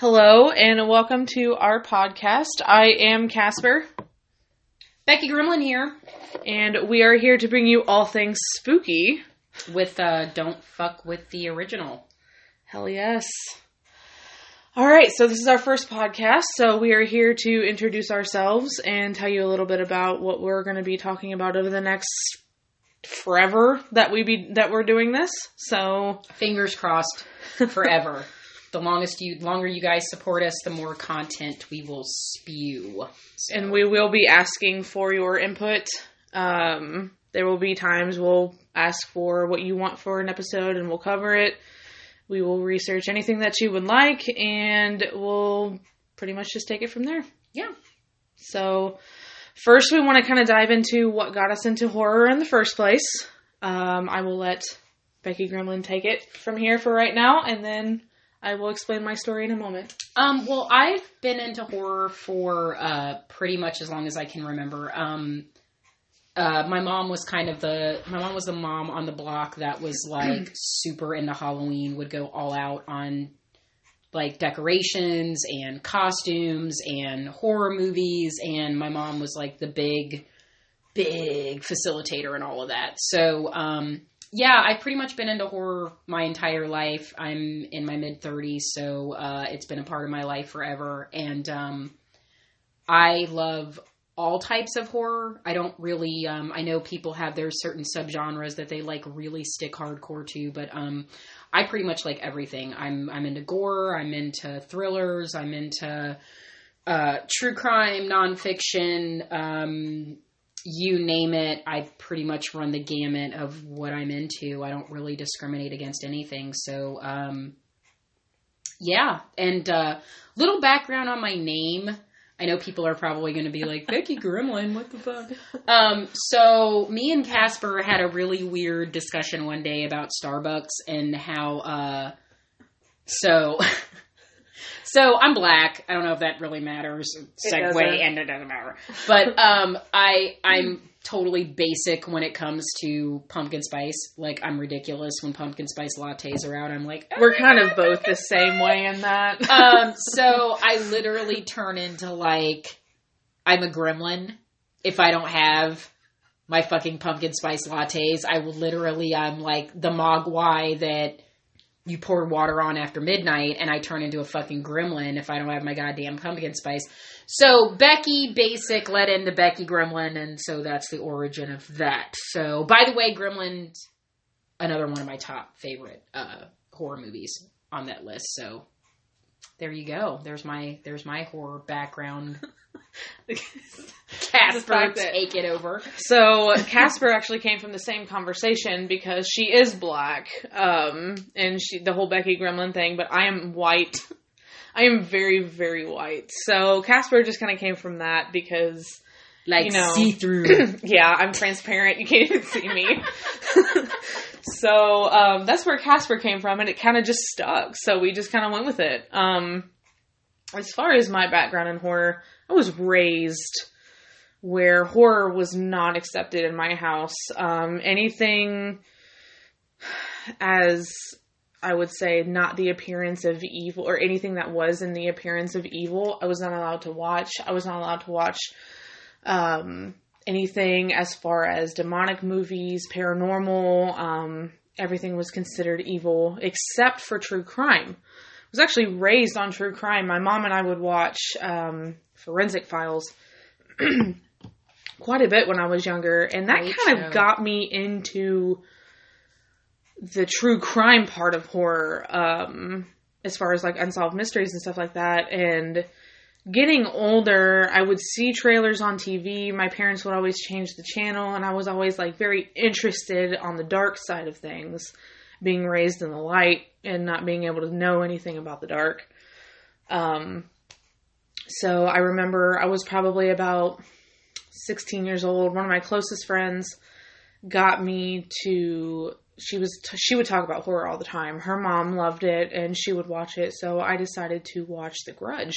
Hello and welcome to our podcast. I am Casper Becky Gremlin here and we are here to bring you all things spooky. with uh, Don't Fuck with the Original. Hell yes. All right, so this is our first podcast. So we are here to introduce ourselves and tell you a little bit about what we're going to be talking about over the next forever that we be that we're doing this. So Fingers crossed forever. the longest you longer you guys support us, the more content we will spew. So, and we will be asking for your input. Um, there will be times we'll ask for what you want for an episode and we'll cover it. We will research anything that you would like and we'll pretty much just take it from there. yeah. So, first, we want to kind of dive into what got us into horror in the first place. Um, I will let Becky Gremlin take it from here for right now, and then I will explain my story in a moment. Um, well, I've been into horror for uh, pretty much as long as I can remember. Um, uh, my mom was kind of the my mom was the mom on the block that was like super into Halloween, would go all out on like decorations and costumes and horror movies, and my mom was like the big, big facilitator and all of that. So, um, yeah, I've pretty much been into horror my entire life. I'm in my mid 30s, so uh, it's been a part of my life forever. And um, I love all types of horror. I don't really, um, I know people have their certain subgenres that they like really stick hardcore to, but um, I pretty much like everything. I'm I'm into gore. I'm into thrillers. I'm into uh, true crime, nonfiction. You name it, I pretty much run the gamut of what I'm into. I don't really discriminate against anything. So, um, yeah. And uh, little background on my name. I know people are probably going to be like, Becky Gremlin, what the fuck? Um, so, me and Casper had a really weird discussion one day about Starbucks and how, uh, so. So I'm black. I don't know if that really matters. Segue and it doesn't matter. But um, I I'm totally basic when it comes to pumpkin spice. Like I'm ridiculous when pumpkin spice lattes are out. I'm like, "Oh We're kind God, of both the same way in that. um, so I literally turn into like I'm a gremlin if I don't have my fucking pumpkin spice lattes. I will literally I'm like the mogwai that you pour water on after midnight and I turn into a fucking gremlin if I don't have my goddamn pumpkin spice. So Becky basic led into Becky Gremlin and so that's the origin of that. So by the way, Gremlin's another one of my top favorite uh horror movies on that list. So there you go. There's my there's my horror background. Casper, take it over. So Casper actually came from the same conversation because she is black, um, and she the whole Becky Gremlin thing. But I am white. I am very very white. So Casper just kind of came from that because Like You know. see through. yeah, I'm transparent. You can't even see me. so um, that's where Casper came from, and it kind of just stuck. So we just kind of went with it. Um, as far as my background in horror, I was raised where horror was not accepted in my house. Um, anything as I would say not the appearance of evil or anything that was in the appearance of evil, I was not allowed to watch. I was not allowed to watch um, anything as far as demonic movies, paranormal, um, everything was considered evil except for true crime. I was actually raised on true crime. My mom and I would watch um, Forensic Files quite a bit when I was younger, and that kind show. of got me into the true crime part of horror, um, as far as like unsolved mysteries and stuff like that, and getting older, I would see trailers on TV. My parents would always change the channel, and I was always like very interested on the dark side of things, being raised in the light and not being able to know anything about the dark. Um, so I remember I was probably about 16 years old. One of my closest friends got me to she was she would talk about horror all the time. Her mom loved it and she would watch it, so I decided to watch The Grudge.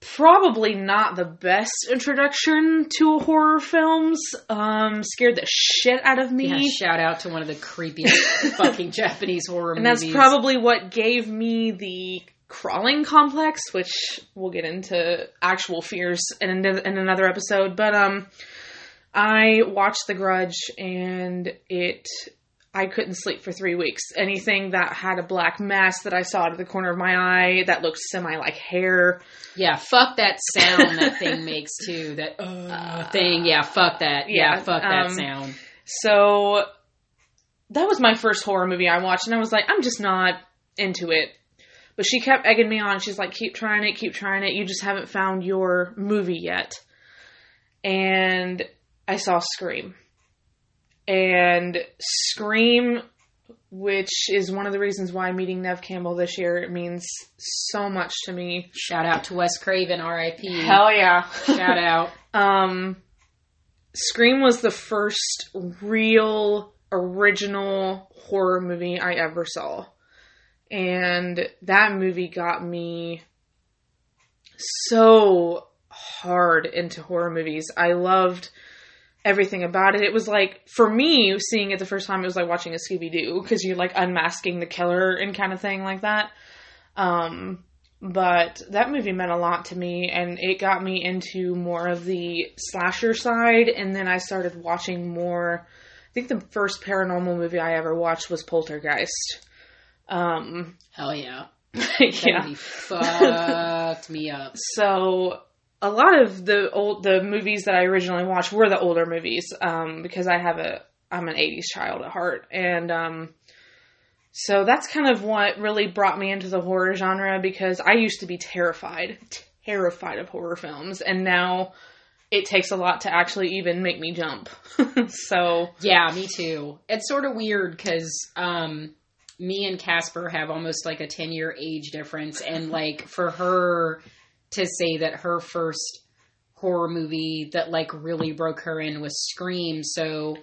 Probably not the best introduction to horror films. Um, scared the shit out of me. Yeah, shout out to one of the creepiest fucking Japanese horror and movies. that's probably what gave me the crawling complex, which we'll get into actual fears in, in another episode. But um, I watched The Grudge and it. I couldn't sleep for three weeks. Anything that had a black mass that I saw out of the corner of my eye that looked semi like hair. Yeah, fuck that sound that thing makes too. That uh, thing. Yeah, fuck that. Yeah, yeah, fuck that um, sound. So that was my first horror movie I watched, and I was like, I'm just not into it. But she kept egging me on. She's like, keep trying it, keep trying it. You just haven't found your movie yet. And I saw Scream. And Scream, which is one of the reasons why meeting Neve Campbell this year, it means so much to me. Shout out to Wes Craven, R.I.P. Hell yeah. Shout out. Um, Scream was the first real original horror movie I ever saw. And that movie got me so hard into horror movies. I loved everything about it. It was like, for me, seeing it the first time, it was like watching a Scooby Doo because you're like unmasking the killer and kind of thing like that. Um, but that movie meant a lot to me and it got me into more of the slasher side. And then I started watching more. I think the first paranormal movie I ever watched was Poltergeist. Um, Hell yeah. yeah. Fucked me up. So a lot of the old the movies that I originally watched were the older movies um, because I have a I'm an 80s child at heart and um, so that's kind of what really brought me into the horror genre because I used to be terrified terrified of horror films and now it takes a lot to actually even make me jump. so Yeah, me too. It's sort of weird because um, me and Casper have almost like a 10 year age difference. And like for her to say that her first horror movie that like really broke her in was Scream. So,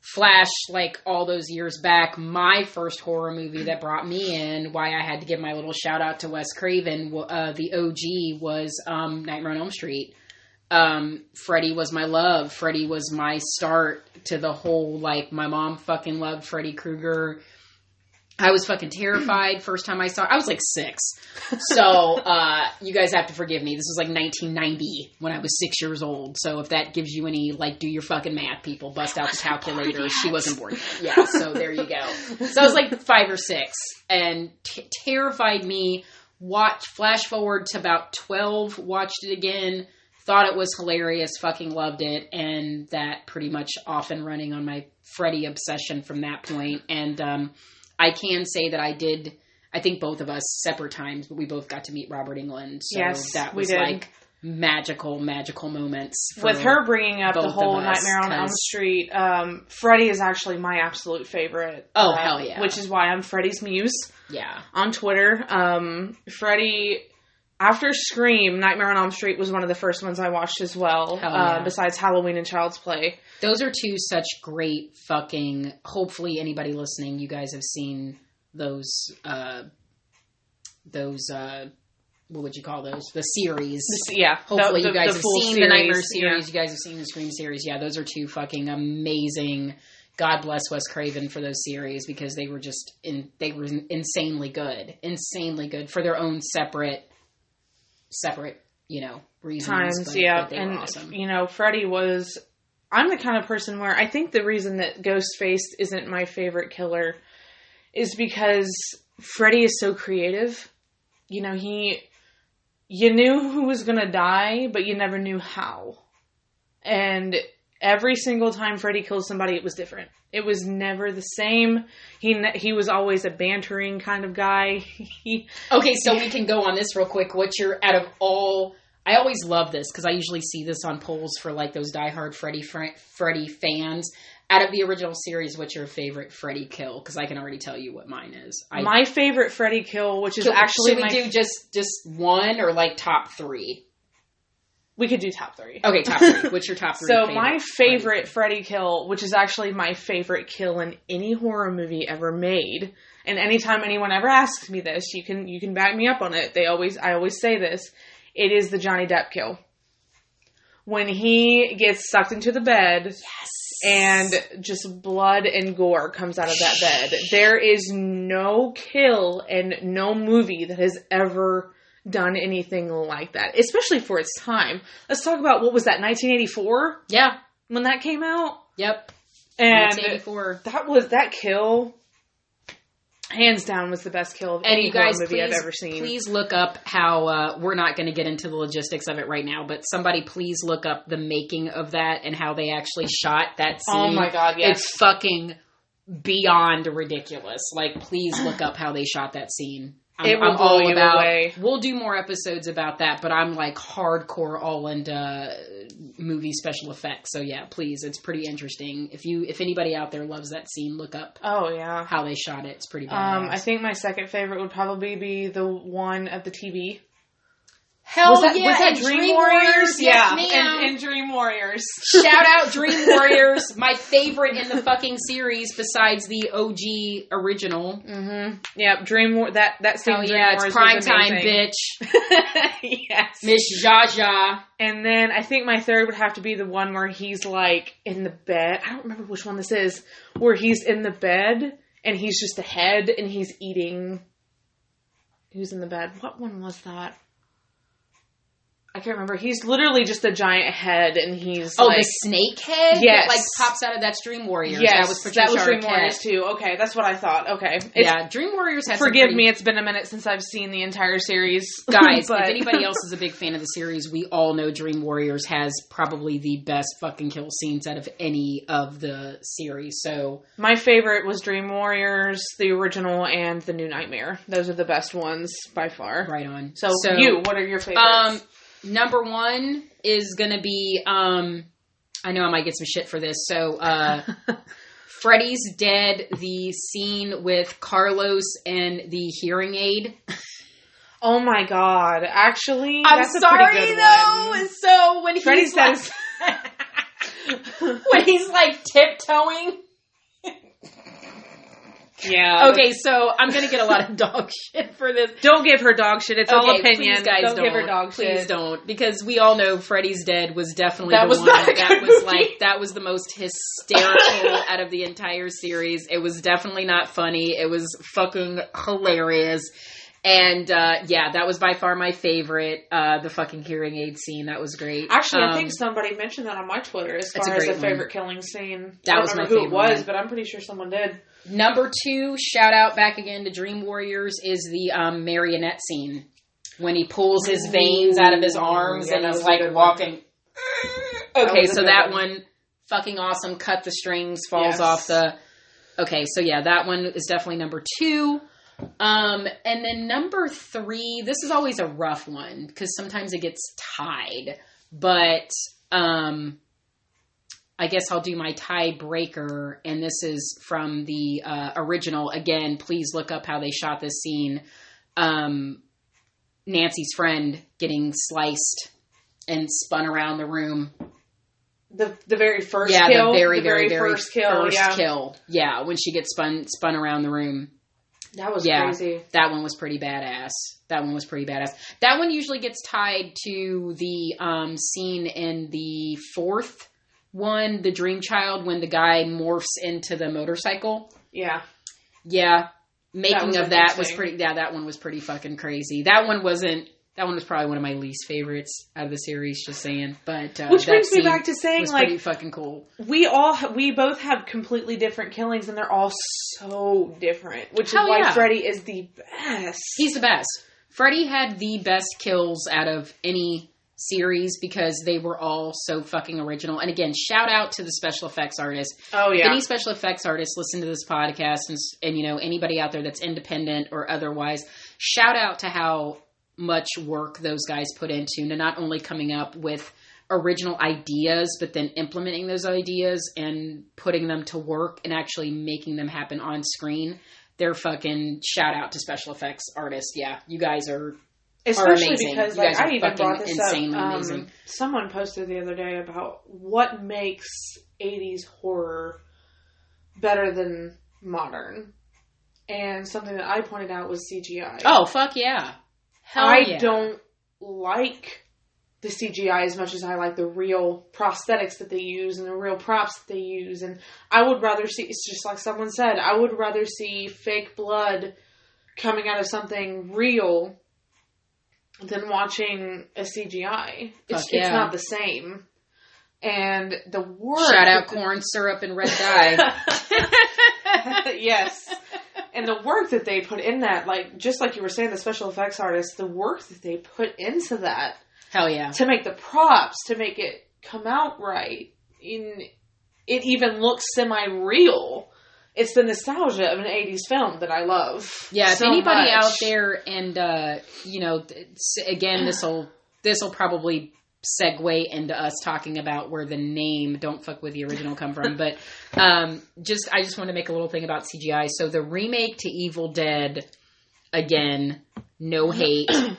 Flash, like all those years back, my first horror movie that brought me in, why I had to give my little shout out to Wes Craven, uh, the OG was um, Nightmare on Elm Street um, Freddy was my love. Freddy was my start to the whole like my mom fucking loved Freddy Krueger. I was fucking terrified first time I saw it. I was like six. So uh, you guys have to forgive me. This was like 1990 when I was six years old. So if that gives you any like do your fucking math, people bust out the calculator. She wasn't born yet. Yeah. So there you go. So I was like five or six, and t- terrified me. Watch flash forward to about 12. Watched it again thought it was hilarious, fucking loved it, and that pretty much off and running on my Freddy obsession from that point. And um, I can say that I did. I think both of us separate times, but we both got to meet Robert Englund. So Yes, that was like magical, magical moments. with her bringing up the whole us, Nightmare on Elm Street, um, Freddy is actually my absolute favorite. Oh, uh, hell yeah. Which is why I'm Freddy's muse yeah, on Twitter. Um, Freddy, after Scream, Nightmare on Elm Street was one of the first ones I watched as well. Hell uh, besides Halloween and Child's Play. those are two such great fucking. Hopefully, anybody listening, you guys have seen those. uh Those. uh what would you call those? The series. Yeah, Hopefully, the- you guys have seen the Nightmare series, series. You guys have seen the Scream series. Yeah, those are two fucking amazing. God bless Wes Craven for those series because they were just in. They were insanely good, insanely good for their own separate, separate, you know, reasons. times, but- yeah. but and awesome. you know, Freddy was. I'm the kind of person where I think the reason that Ghostface isn't my favorite killer is because Freddy is so creative. You know, he. You knew who was gonna die, but you never knew how. And every single time Freddy kills somebody, it was different. It was never the same. He he was always a bantering kind of guy. he Okay, so we can go on this real quick. What's your out of all? I always love this because I usually see this on polls for like those diehard Freddy Fre- Freddy fans. Out of the original series, what's your favorite Freddy kill? Because I can already tell you what mine is. I, my favorite Freddy kill, which is Should- actually should we my do just just one or like top three? We could do top three. Okay, top three. What's your top three? So favorite my favorite Freddy kill, which is actually my favorite kill in any horror movie ever made, and anytime anyone ever asks me this, you can you can back me up on it. They always I always say this. It is the Johnny Depp kill. When he gets sucked into the bed Yes. and just blood and gore comes out of that bed. There is no kill and no movie that has ever done anything like that, especially for its time. Let's talk about what was that 1984 Yeah. when that came out, Yep. and 1984. that was that kill. Hands down, was the best kill of And any guys, movie please, I've ever seen. please look up how. Uh, we're not going to get into the logistics of it right now, but somebody please look up the making of that and how they actually shot that scene. Oh my god, yes. It's fucking beyond ridiculous. Like, please look up how they shot that scene. I'm, It will I'm all about. away. We'll do more episodes about that, but I'm like hardcore all into movie special effects. So yeah, please, it's pretty interesting. If you, if anybody out there loves that scene, look up oh yeah. how they shot it. It's pretty. Badass. Um, I think my second favorite would probably be the one of the TV. Hell was that, yeah, was that and Dream, Warriors? Yes, yeah, ma'am. and, and Dream Warriors. Shout out Dream Warriors, my favorite in the fucking series besides the OG original. Mm-hmm. Yep, Dream War. That that scene. Hell Dream yeah, it's prime time, bitch. yes. Miss Jaja. And then I think my third would have to be the one where he's like in the bed. I don't remember which one this is. Where he's in the bed and he's just a head and he's eating. Who's in the bed? What one was that? I can't remember. He's literally just a giant head and he's Oh, like the snake head Yes. that like pops out of that Dream Warriors. Yes, that was Patricia that was Dream Arquette. Warriors too. Okay, that's what I thought. Okay, It's- Yeah, Dream Warriors has Forgive pretty- me, it's been a minute since I've seen the entire series. guys. but- If anybody else is a big fan of the series, we all know Dream Warriors has probably the best fucking kill scenes out of any of the series. So My favorite was Dream Warriors, the original, and the New Nightmare. Those are the best ones by far. right on. So, you, what are your favorites? Um, number one is gonna be um, I know I might get some shit for this. So, uh, Freddy's dead. The scene with Carlos and the hearing aid. oh my god! Actually, I'm sorry though. One. So when Freddy he's like, when he's like tiptoeing. "Yeah, Okay, so I'm gonna get a lot of dog shit for this. Don't give her dog shit. It's all Okay, opinion. Please, guys, don't, don't, give her dog please shit. don't, because we all know Freddy's Dead was definitely That the was one not a that good was movie. like that was the most hysterical out of the entire series. It was definitely not funny. It was fucking hilarious. And uh, yeah, that was by far my favorite. Uh, the fucking hearing aid scene that was great. Actually, I Um, think somebody mentioned that on my Twitter as That's a far as a great one. favorite killing scene. That I don't was my remember who favorite it was, one. but I'm pretty sure someone did. Number two, shout out back again to Dream Warriors, is the um, marionette scene when he pulls his veins out of his arms Yeah, and that he's like one. walking. That Okay, was so that one. one. fucking awesome. Cut the strings, falls Yes. off the. Okay, so yeah, that one is definitely number two. Um, and then number three, this is always a rough one because sometimes it gets tied, but um, I guess I'll do my tiebreaker, and this is from the uh, original. Again, please look up how they shot this scene. Um, Nancy's friend getting sliced and spun around the room. The the very first yeah, kill. the very, very, very first kill. First yeah, kill. Yeah, when she gets spun spun around the room. that was Yeah. crazy. That one was pretty badass. That one was pretty badass. That one usually gets tied to the um, scene in the fourth one, the Dream Child, when the guy morphs into the motorcycle. Yeah, Yeah, making was of that was pretty. Yeah, that one was pretty fucking crazy. That one wasn't. That one was probably one of my least favorites out of the series. Just saying, but uh, which that brings me back to saying like pretty fucking cool. we all ha- we both have completely different killings and they're all so different which Hell is why yeah. freddy is the best He's the best. Freddy had the best kills out of any series because they were all so fucking original. And again, shout out to the special effects artists. oh yeah Any special effects artists listen to this podcast and, and you know anybody out there that's independent or otherwise, shout out to how much work those guys put into not only coming up with original ideas but then implementing those ideas and putting them to work and actually making them happen on screen. They're fucking shout out to special effects artists. Yeah, you guys are especially because You like guys are i even fucking brought this up um, someone posted the other day about what makes 80s horror better than modern and something that i pointed out was cgi Oh fuck yeah. Hell I yeah. don't like the CGI as much as I like the real prosthetics that they use and the real props that they use. And I would rather see, it's just like someone said, I would rather see fake blood coming out of something real than watching a CGI. It's, yeah. it's not the same. And the work. Shout out corn syrup and red dye. yes. And the work that they put in that, like, just like you were saying, the special effects artists, the work that they put into that Hell yeah. to make the props, to make it come out right, in it even looks semi real. It's the nostalgia of an 80s film that I love. Yeah, if anybody much. out there and uh you know, again this will this will probably segue into us talking about where the name "Don't Fuck with the Original" come from, but um just I just want to make a little thing about CGI. So the remake to Evil Dead, again, no hate.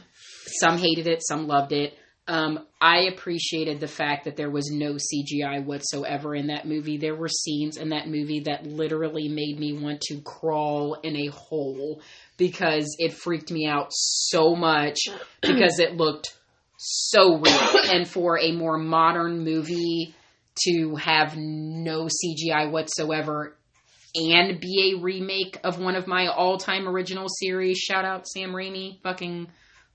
some hated it, some loved it. Um, I appreciated the fact that there was no CGI whatsoever in that movie. There were scenes in that movie that literally made me want to crawl in a hole because it freaked me out so much because it looked so real. and for a more modern movie to have no CGI whatsoever and be a remake of one of my all-time original series, shout out Sam Raimi, fucking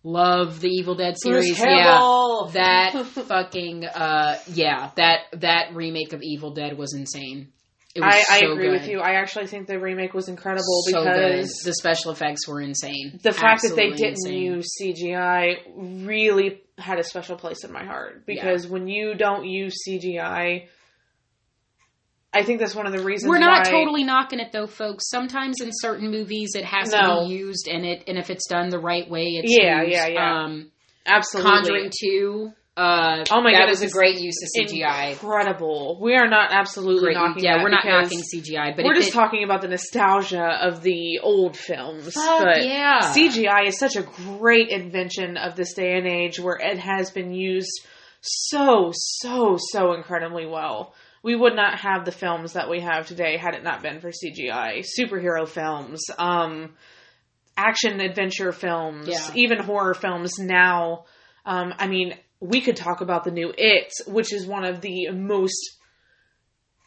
love the Evil Dead series. Yeah that fucking uh yeah that that remake of evil dead was insane it was I, I agree good. with you. I actually think the remake was incredible so good. because the special effects were insane the fact that they didn't insane. use CGI really had a special place in my heart because when you don't use CGI, I think that's one of the reasons we're not why- totally knocking it though folks sometimes in certain movies it has to be used and it and if it's done the right way it's Yeah, used. yeah, yeah. um absolutely conjuring 2 uh Oh my that goodness, was a great use of cgi incredible. We are not absolutely great knocking. yeah that we're not knocking cgi but we're just it, talking about the nostalgia of the old films. But yeah. CGI is such a great invention of this day and age where it has been used so, so, so incredibly well. We would not have the films that we have today had it not been for CGI. Superhero films, um, action adventure films, Yeah. even horror films now. Um, I mean, we could talk about the new It, which is one of the most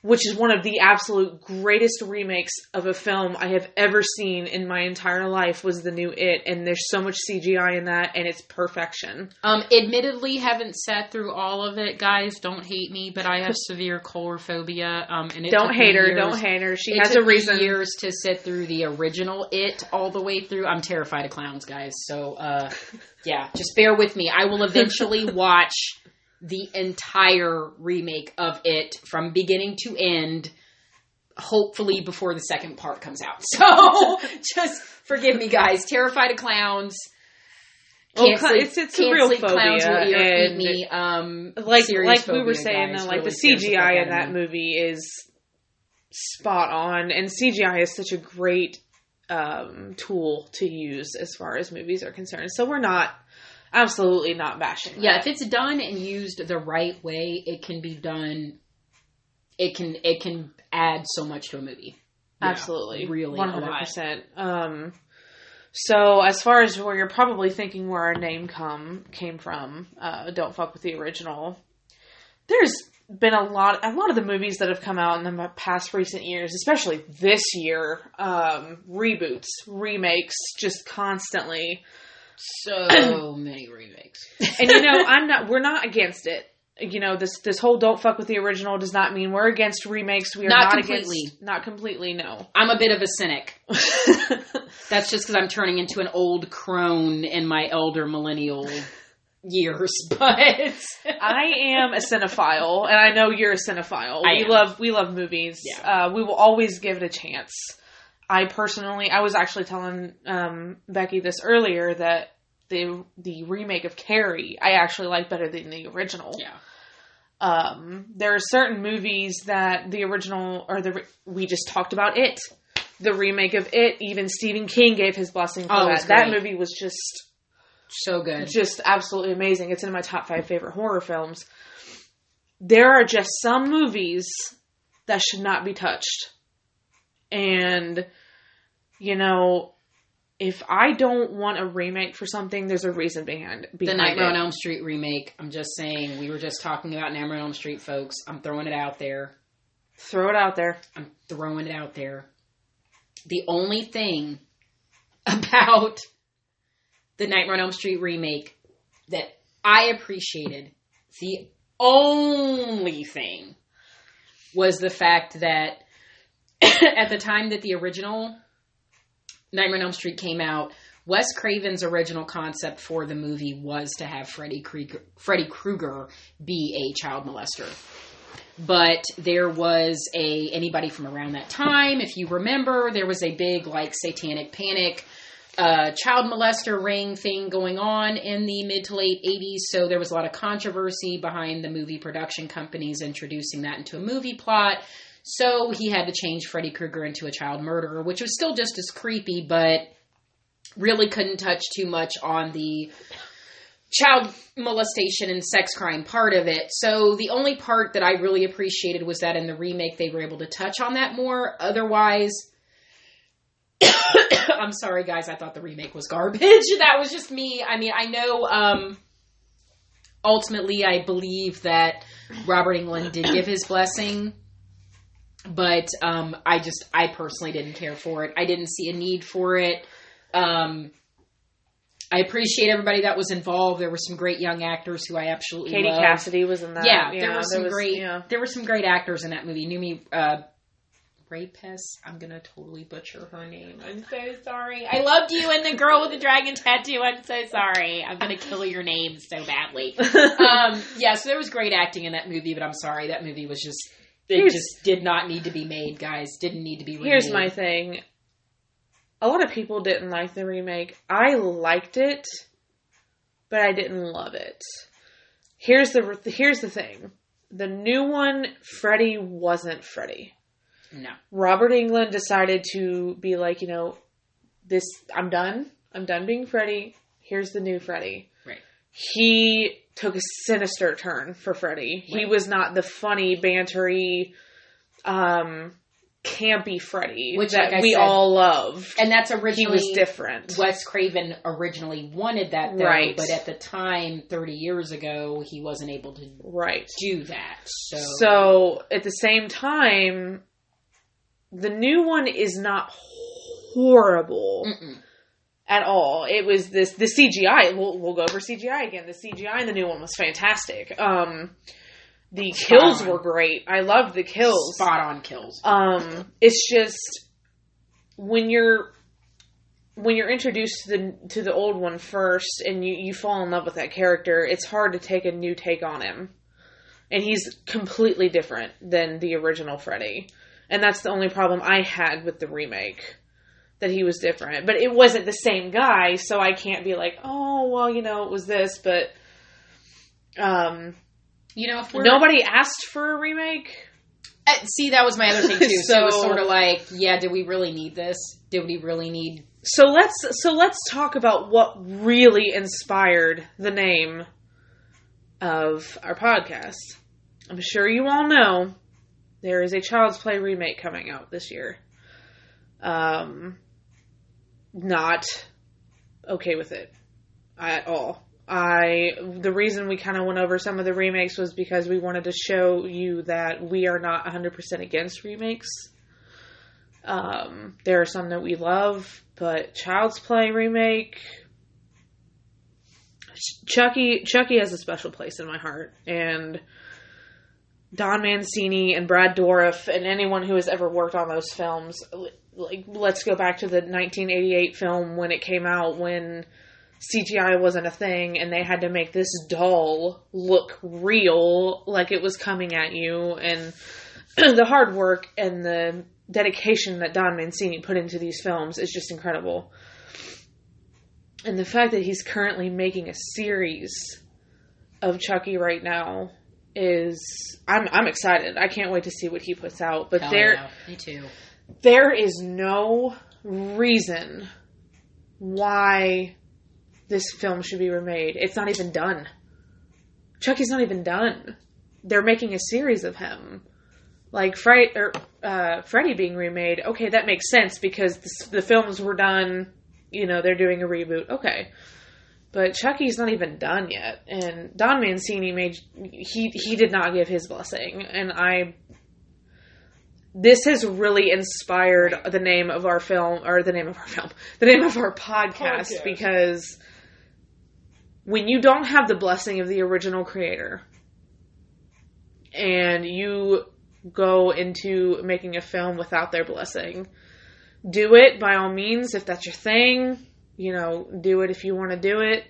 which is one of the absolute greatest remakes of a film I have ever seen in my entire life was the new It and there's so much CGI in that and it's perfection. Um, admittedly, haven't sat through all of it, guys. Don't hate me, but I have severe coulrophobia. Um, and it don't hate her, years- don't hate her. She has a reason. years to sit through the original It all the way through. I'm terrified of clowns, guys. So, uh, yeah, just bear with me. I will eventually watch the entire remake of It from beginning to end. Hopefully before the second part comes out. So just forgive me, guys. Terrified of clowns. Can't cl- sleep, it's- it's can't real sleep, Clowns will phobia, eat, me. Um, like like we were saying guys. though, like Really the scares the fuck CGI in that movie is spot on and CGI is such a great um, tool to use as far as movies are concerned. So we're not absolutely not bashing. Yeah, that. if it's done and used the right way, it can be done. It can it can add so much to a movie. Yeah, Absolutely. really, one hundred percent. Um so as far as where you're probably thinking where our name come came from, uh, don't fuck with the original. There's been a lot a lot of the movies that have come out in the past recent years, especially this year, um, reboots, remakes, just constantly. So many remakes. And you know, I'm not we're not against it. You know, this this whole don't fuck with the original does not mean we're against remakes. We are Not not, completely. against not completely, no. I'm a bit of a cynic. That's just because I'm turning into an old crone in my elder millennial years. But I am a cinephile, and I know you're a cinephile. I we am. love we love movies. Yeah. Uh, we will always give it a chance. I personally, I was actually telling um, Becky this earlier that the the remake of Carrie I actually like better than the original. yeah, Um, there are certain movies that the original or the we just talked about it. The remake of it, even Stephen King gave his blessing for Oh, that. That movie was just so good. just absolutely amazing. It's in my top five favorite horror films. There are just some movies that should not be touched. And, you know, if I don't want a remake for something, there's a reason behind The behind Nightmare on. Elm Street remake. I'm just saying, we were just talking about Nightmare on Elm Street, folks. I'm throwing it out there. Throw it out there. I'm throwing it out there. The only thing about the Nightmare on Elm Street remake that I appreciated, the only thing, was the fact that at the time that the original Nightmare on Elm Street came out, Wes Craven's original concept for the movie was to have Freddy Krueger, Freddy Krueger be a child molester. But there was a anybody from around that time if you remember there was a big like satanic panic uh, child molester ring thing going on in the mid to late 80s so there was a lot of controversy behind the movie production companies introducing that into a movie plot so he had to change freddy krueger into a child murderer which was still just as creepy but really couldn't touch too much on the child molestation and sex crime part of it. So the only part that I really appreciated was that in the remake they were able to touch on that more. Otherwise, I'm sorry guys, I thought the remake was garbage. that was just me. I mean, I know um ultimately I believe that Robert Englund did give his blessing but um I just I personally didn't care for it. I didn't see a need for it. Um I appreciate everybody that was involved. There were some great young actors who I absolutely Katie loved. Cassidy was in that. Yeah, you there were some great yeah. there were some great actors in that movie. Noomi uh Rapist. I'm gonna totally butcher her name. I'm so sorry. I loved you and the girl with the dragon tattoo. I'm so sorry. I'm gonna kill your name so badly. um, yeah, so there was great acting in that movie, but I'm sorry, that movie was just it Here's- just did not need to be made, guys. Didn't need to be remade. Here's my thing. A lot of people didn't like the remake. I liked it, but I didn't love it. Here's the here's the thing. The new one, Freddy wasn't Freddy. no. Robert Englund decided to be like, you know, this I'm done. I'm done being Freddy. Here's the new Freddy. Right. He took a sinister turn for Freddy. He was not the funny, bantery, um, campy Freddy Which, that like we said- all loved. And that's originally he was different. Wes Craven originally wanted that, though, Right. but at the time, 30 years ago, he wasn't able to Right. do that. So, So at the same time, the new one is not horrible. Mm-mm. At all. It was this the CGI. We'll we'll go over CGI again. The CGI in the new one was fantastic. Um, the Spot kills on. were great. I loved the kills. spot on kills. Um, it's just when you're when you're introduced to the to the old one first, and you you fall in love with that character. It's hard to take a new take on him, and he's completely different than the original Freddy. And that's the only problem I had with the remake. That he was different, but it wasn't the same guy, so I can't be like, oh well, you know, it was this, but um, You know, if nobody asked for a remake. Uh, see, that was my other thing too. so, it was sort of like, yeah, did we really need this? Did we really need? So let's so let's talk about what really inspired the name of our podcast. I'm sure you all know there is a Child's Play remake coming out this year. Um, not okay with it at all. I the reason we kind of went over some of the remakes was because we wanted to show you that we are not 100% against remakes. Um, there are some that we love, but Child's Play remake, Chucky Chucky has a special place in my heart, and Don Mancini and Brad Dourif and anyone who has ever worked on those films, like let's go back to the 1988 film when it came out when CGI wasn't a thing and they had to make this doll look real, like it was coming at you, and the hard work and the dedication that Don Mancini put into these films is just incredible. And the fact that he's currently making a series of Chucky right now is I'm I'm excited. I can't wait to see what he puts out. But Hell there yeah, me too. There is no reason why this film should be remade. It's not even done. Chucky's not even done. They're making a series of him. Like or, uh, Freddy being remade, okay, that makes sense because the, the films were done you know, they're doing a reboot. Okay. But Chucky's not even done yet. And Don Mancini made he he did not give his blessing. And I this has really inspired the name of our film or the name of our film. The name of our podcast, Podcast. because when you don't have the blessing of the original creator and you go into making a film without their blessing, do it by all means if that's your thing. You know, do it if you want to do it.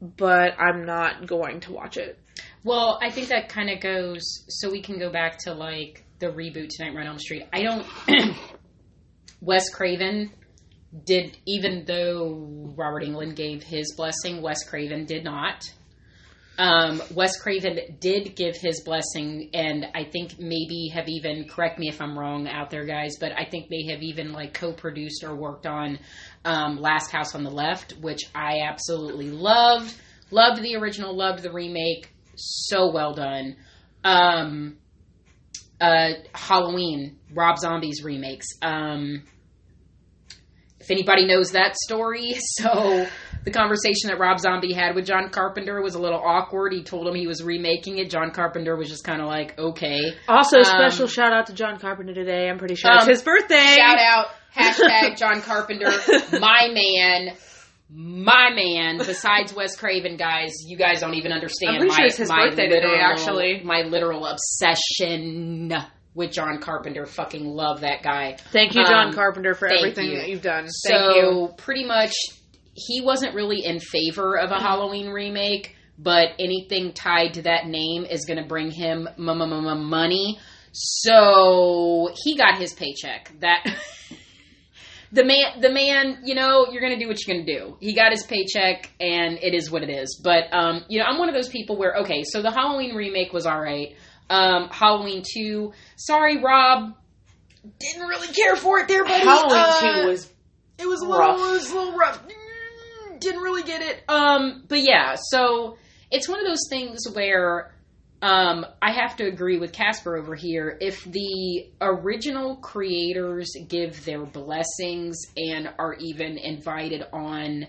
But I'm not going to watch it. Well, I think that kind of goes. So we can go back to like the reboot tonight, on Elm Street. I don't. Wes Craven did, even though Robert Englund gave his blessing, Wes Craven did not. Um, Wes Craven did give his blessing, and I think maybe have even correct me if I'm wrong out there, guys, but I think they have even like co-produced or worked on um, Last House on the Left, which I absolutely loved. Loved the original, loved the remake. So well done. Um, uh, Halloween, Rob Zombie's remakes. Um, if anybody knows that story, so the conversation that Rob Zombie had with John Carpenter was a little awkward. He told him he was remaking it. John Carpenter was just kind of like, okay. Also, Um, special shout out to John Carpenter today. I'm pretty sure it's Um, his birthday. Shout out, hashtag John Carpenter, my man. My man, besides Wes Craven, guys, you guys don't even understand I'm pretty my, sure it's his my birthday today, literal- actually. My literal obsession with John Carpenter. Fucking love that guy. Thank you, John Um, Carpenter, for everything you. that you've done. So Thank you. pretty much, he wasn't really in favor of a Halloween remake, but anything tied to that name is going to bring him money. So he got his paycheck. That the man, the man, you know, you're to do what you're to do. He got his paycheck, and it is what it is. But um, you know, I'm one of those people where okay, so the Halloween remake was all right. Um, Halloween two, sorry, Rob. Didn't really care for it there, buddy. Halloween Uh, 2 was it was a rough. little, it was a little rough. Didn't really get it. Um, but yeah, so it's one of those things where um, I have to agree with Casper over here. If the original creators give their blessings and are even invited on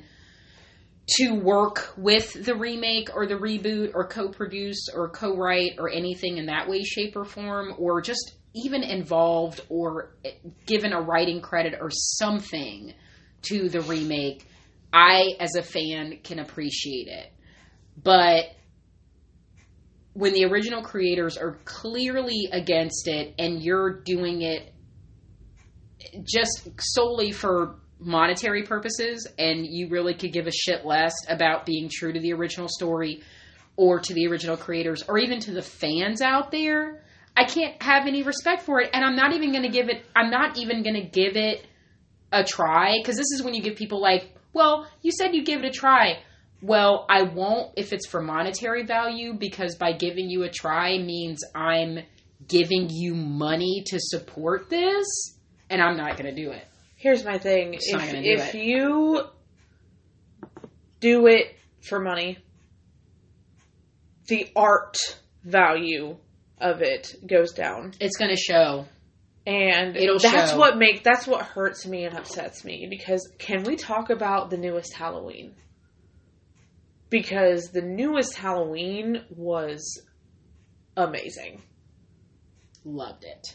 to work with the remake or the reboot or co-produce or co-write or anything in that way shape or form or just even involved or given a writing credit or something to the remake i as a fan can appreciate it but when the original creators are clearly against it and you're doing it just solely for monetary purposes and you really could give a shit less about being true to the original story or to the original creators or even to the fans out there i can't have any respect for it. And i'm not even going to give it i'm not even going to give it a try. Because this is when you give people like well you said you'd give it a try well i won't if it's for monetary value because by giving you a try means i'm giving you money to support this and i'm not going to do it Here's my thing. If, if it. you do it for money, the art value of it goes down. it's going to show And It'll that's show. what make that's what hurts me and upsets me because can we talk about the newest Halloween? Because the newest Halloween was amazing. loved it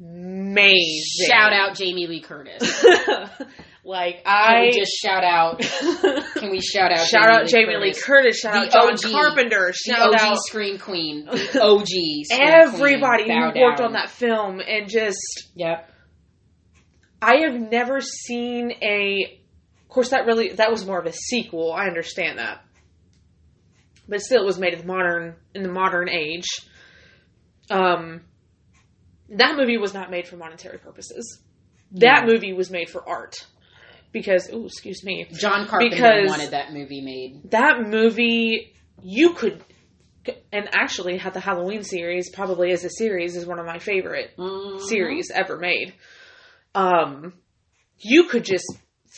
Amazing. shout out jamie lee curtis like can I we just shout out can we shout out shout out Jamie Lee Curtis, shout The out John OG. Carpenter, the shout OG out Scream Queen, the OG Scream everybody Queen. who worked down. on that film and just Yep. I have never seen a of course that really that was more of a sequel, I understand that. But still it was made in the modern in the modern age. Um that movie was not made for monetary purposes. That Yeah. movie was made for art. Because oh, excuse me. John Carpenter Because- wanted that movie made. that movie you could and actually had the halloween series probably as a series is one of my favorite Mm-hmm. series ever made um you could just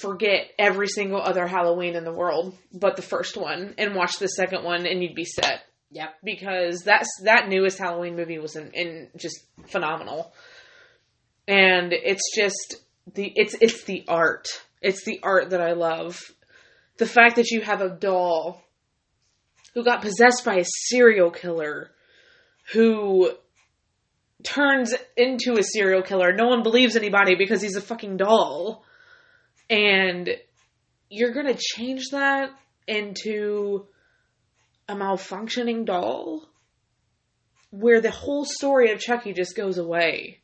forget every single other halloween in the world but the first one and watch the second one and you'd be set Yep. because that's that newest halloween movie was in, in just phenomenal and it's just the it's it's the art. It's the art that I love. The fact that you have a doll who got possessed by a serial killer who turns into a serial killer. No one believes anybody because he's a fucking doll. And you're going to change that into a malfunctioning doll where the whole story of Chucky just goes away.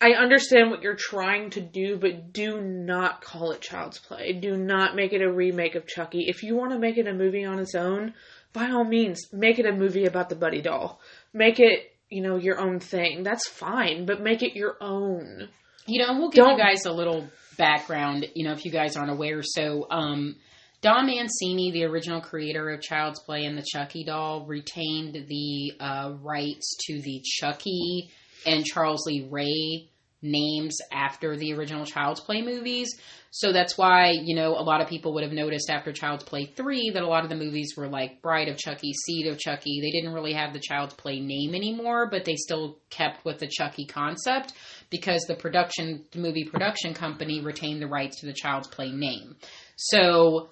I understand what you're trying to do, but do not call it child's play. Do not make it a remake of Chucky. If you want to make it a movie on its own, by all means, make it a movie about the Buddy doll. Make it, you know, your own thing. That's fine, but make it your own. You know, we'll give Don't- you guys a little background, you know, if you guys aren't aware. So, um, Don Mancini, the original creator of Child's Play and the Chucky doll, retained the uh, rights to the Chucky and Charles Lee Ray names after the original Child's Play movies. So that's why, you know, a lot of people would have noticed after Child's Play 3 that a lot of the movies were like Bride of Chucky, Seed of Chucky. They didn't really have the Child's Play name anymore, but they still kept with the Chucky concept because the production, the movie production company retained the rights to the Child's Play name. So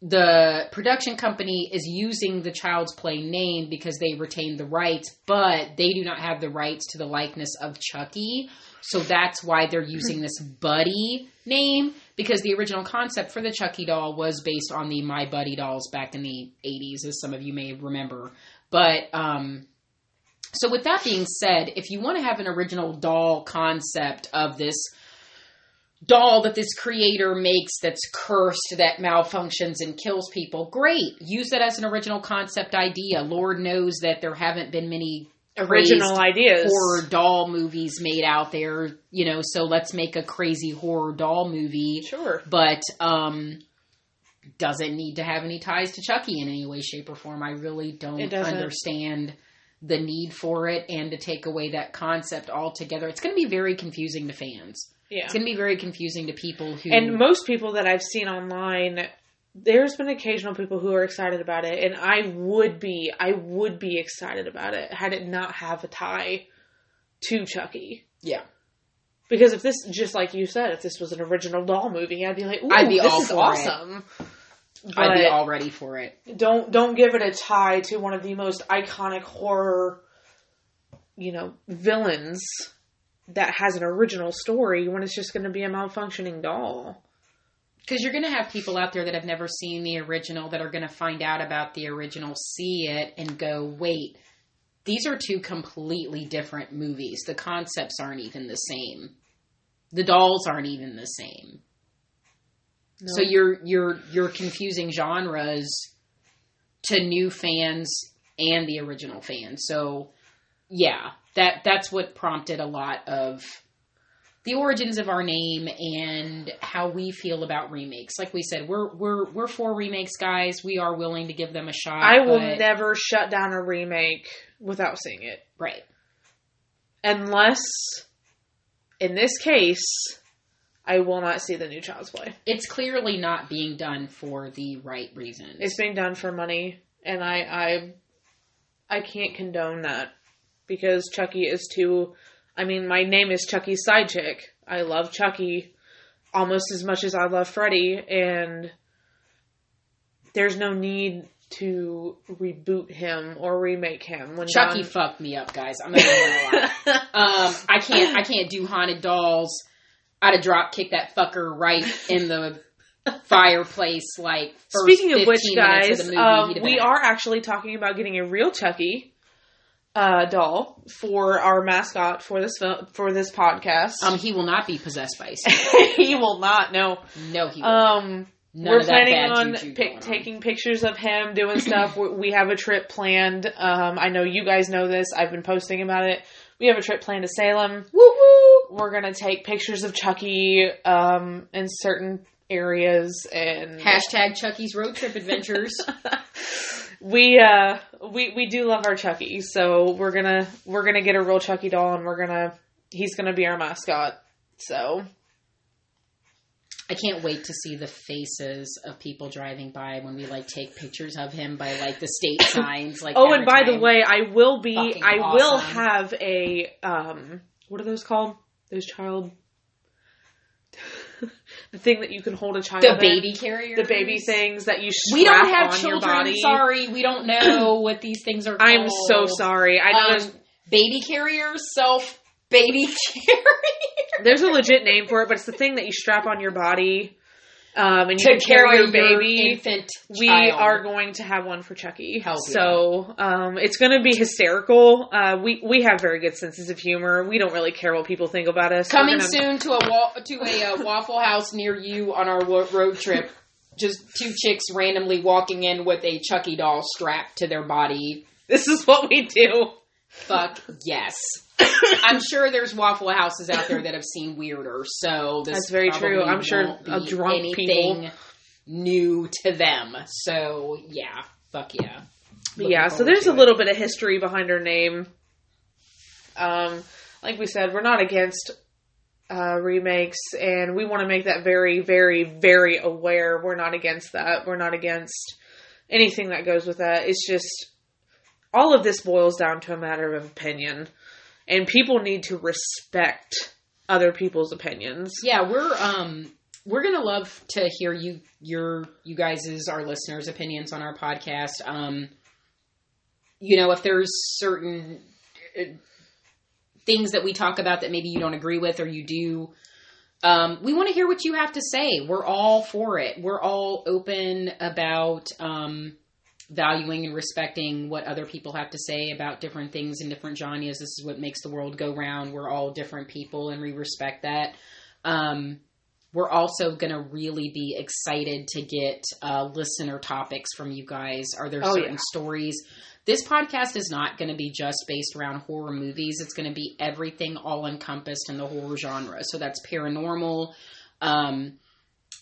the production company is using the Child's Play name because they retained the rights, but they do not have the rights to the likeness of Chucky. So that's why they're using this Buddy name because the original concept for the Chucky doll was based on the My Buddy dolls back in the 80s, as some of you may remember. But, um, so with that being said, if you want to have an original doll concept of this doll that this creator makes that's cursed that malfunctions and kills people, great. Use that as an original concept idea. Lord knows that there haven't been many Original ideas. horror doll movies made out there, you know, so let's make a crazy horror doll movie Sure. but um doesn't need to have any ties to Chucky in any way, shape, or form. I really don't understand the need for it and to take away that concept altogether. It's going to be very confusing to fans. Yeah. It's going to be very confusing to people who And most people that I've seen online, there's been occasional people who are excited about it, and I would be, I would be excited about it had it not have a tie to Chucky. yeah. Because if this, just like you said, if this was an original doll movie, I'd be like, "Ooh, I'd be this is for it. Awesome." I'd be all ready for it. don't don't give it a tie to one of the most iconic horror, you know, villains that has an original story when it's just going to be a malfunctioning doll. Because you're going to have people out there that have never seen the original that are going to find out about the original, see it, and go, wait, these are two completely different movies. The concepts aren't even the same. The dolls aren't even the same. So you're you're you're confusing genres to new fans and the original fans. So yeah, that that's what prompted a lot of the origins of our name and how we feel about remakes. Like we said, we're we're we're for remakes, guys. We are willing to give them a shot. I will but- never shut down a remake without seeing it. right. Unless, in this case, I will not see the new Child's Play. It's clearly not being done for the right reasons. It's being done for money, and I, I, I can't condone that because Chucky is too. I mean, my name is Chucky's side chick. I love Chucky almost as much as I love Freddy, and there's no need to reboot him or remake him when Chucky Don- fucked me up, guys. I'm not gonna lie. Um, I can't I can't do haunted dolls. I'd have drop kicked that fucker right in the fireplace. Like first Speaking of which, guys, of movie, um, we been are actually talking about getting a real Chucky uh, doll for our mascot for this film, for this podcast. Um, he will not be possessed by. He will not No, No, he will. Um, we're planning on pic- on. taking pictures of him doing stuff. we, we have a trip planned. Um, I know you guys know this. I've been posting about it. We have a trip planned to Salem. Woo woo. We're gonna take pictures of Chucky um, in certain areas and Hashtag Chucky's road trip adventures. we uh we we do love our Chucky, so we're gonna we're gonna get a real Chucky doll and we're gonna he's gonna be our mascot. So I can't wait to see the faces of people driving by when we like take pictures of him by like the state signs. Like oh, and by the way, I will be Fucking I will have a um what are those called? Those child the thing that you can hold a child. The in. baby carrier. the baby things that you strap We don't have children. Sorry, we don't know what these things are. Called. I'm so sorry. I know Um, baby carriers, self baby carrier there's a legit name for it, but it's the thing that you strap on your body. Um, and you to can carry your your baby. infant. we child. are going to have one for Chucky. Hell. So um, it's going to be hysterical. Uh, we we have very good senses of humor. We don't really care what people think about us. Coming gonna- soon to a wa- to a uh, Waffle House near you on our wo- road trip. Just two chicks randomly walking in with a Chucky doll strapped to their body. This is what we do. Fuck yes. I'm sure there's Waffle Houses out there that have seen weirder, so this That's very true. I'm sure be drunk anything people. new to them. So yeah, fuck yeah. Looking yeah, so there's a it. little bit of history behind her name. Um, like we said, we're not against uh, remakes, and we want to make that very, very, very aware. We're not against that. We're not against anything that goes with that. It's just all of this boils down to a matter of opinion, and people need to respect other people's opinions. Yeah, we're um we're gonna love to hear you your you guys' our listeners' opinions on our podcast. Um, you know, if there's certain uh, things that we talk about that maybe you don't agree with or you do. Um, we want to hear what you have to say. We're all for it. We're all open about um, valuing and respecting what other people have to say about different things in different genres. This is what makes the world go round. We're all different people, and we respect that. Um, we're also going to really be excited to get uh, listener topics from you guys. Are there Oh, certain yeah. stories? This podcast is not going to be just based around horror movies. It's going to be everything all encompassed in the horror genre. So that's paranormal, um,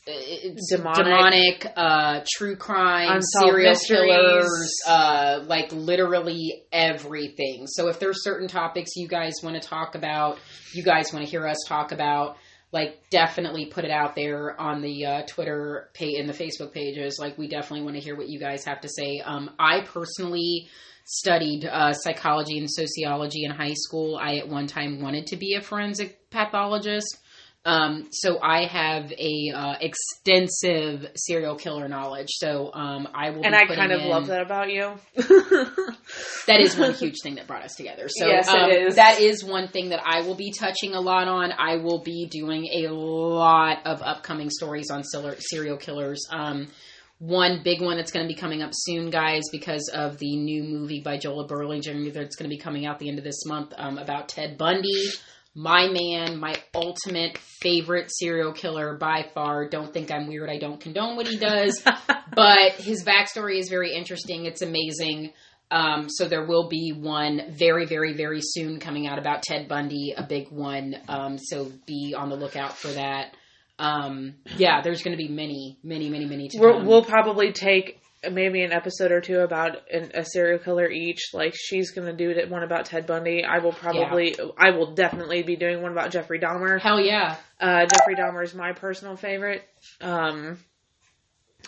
it's Demonic. demonic, uh, true crime, serial mysteries. killers, uh, like literally everything. So if there's certain topics you guys want to talk about, you guys want to hear us talk about, like definitely put it out there on the uh, Twitter page and the Facebook pages. Like we definitely want to hear what you guys have to say. Um, I personally studied uh, psychology and sociology in high school. I at one time wanted to be a forensic pathologist. Um, so I have a uh, extensive serial killer knowledge. So um, I will, And I kind of in- love that about you. that is one huge thing that brought us together. So Yes, um, is. that is one thing that I will be touching a lot on. I will be doing a lot of upcoming stories on serial- serial killers. Um, one big one that's going to be coming up soon, guys, because of the new movie by Joel Berlinger that's going to be coming out the end of this month um, about Ted Bundy. My man, my ultimate favorite serial killer by far. Don't think I'm weird. I don't condone what he does but his backstory is very interesting. It's amazing. Um, so there will be one very, very, very soon coming out about Ted Bundy, a big one. Um, so be on the lookout for that. Um, yeah, there's going to be many, many, many, many to come. we'll probably take maybe an episode or two about an, a serial killer each. Like she's gonna do it- one about Ted Bundy. I will probably, I will definitely be doing one about Jeffrey Dahmer. Hell yeah. Uh, Jeffrey Dahmer is my personal favorite. Um,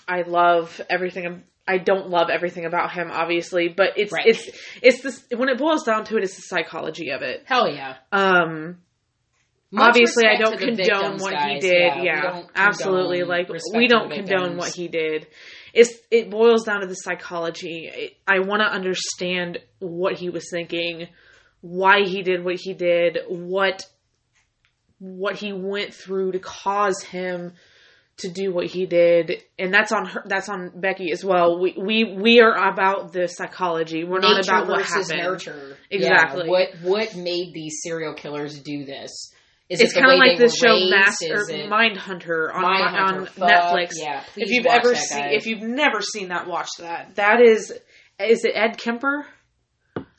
I love everything. I don't love everything about him, obviously, but it's Right. it's it's this when it boils down to it, it's the psychology of it. Hell yeah. Um, Much obviously, I don't condone victims, what guys. he did. we Yeah, absolutely. Like we don't condone what he did. It's it boils down to the psychology. It, I want to understand what he was thinking, why he did what he did, what what he went through to cause him to do what he did, and that's on her. That's on Becky as well. We we we are about the psychology. We're not about what happened. nurture. Exactly. Yeah, what what made these serial killers do this? Is It's it kind of like this show? Master Mindhunter on Mindhunter, on fuck, Netflix. Yeah, if you've ever seen, if you've never seen that, watch that. That is, is it Ed Kemper?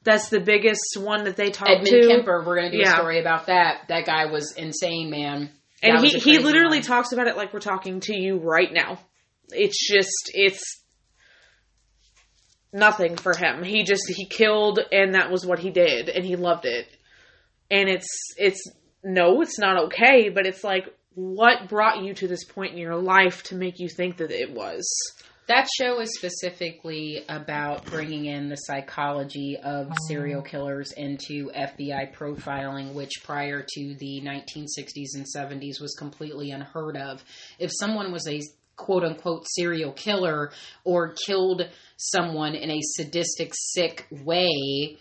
That's the biggest one that they talk Edmund to. Kemper, we're gonna do Yeah. a story about that. That guy was insane, man. That and he he literally one. talks about it like we're talking to you right now. It's just it's nothing for him. He just he killed and that was what he did and he loved it. And it's it's no, it's not okay, but it's like what brought you to this point in your life to make you think that it was? That show is specifically about bringing in the psychology of oh. serial killers into FBI profiling, which prior to the 1960s and 70s was completely unheard of. If someone was a quote unquote serial killer or killed someone in a sadistic, sick way,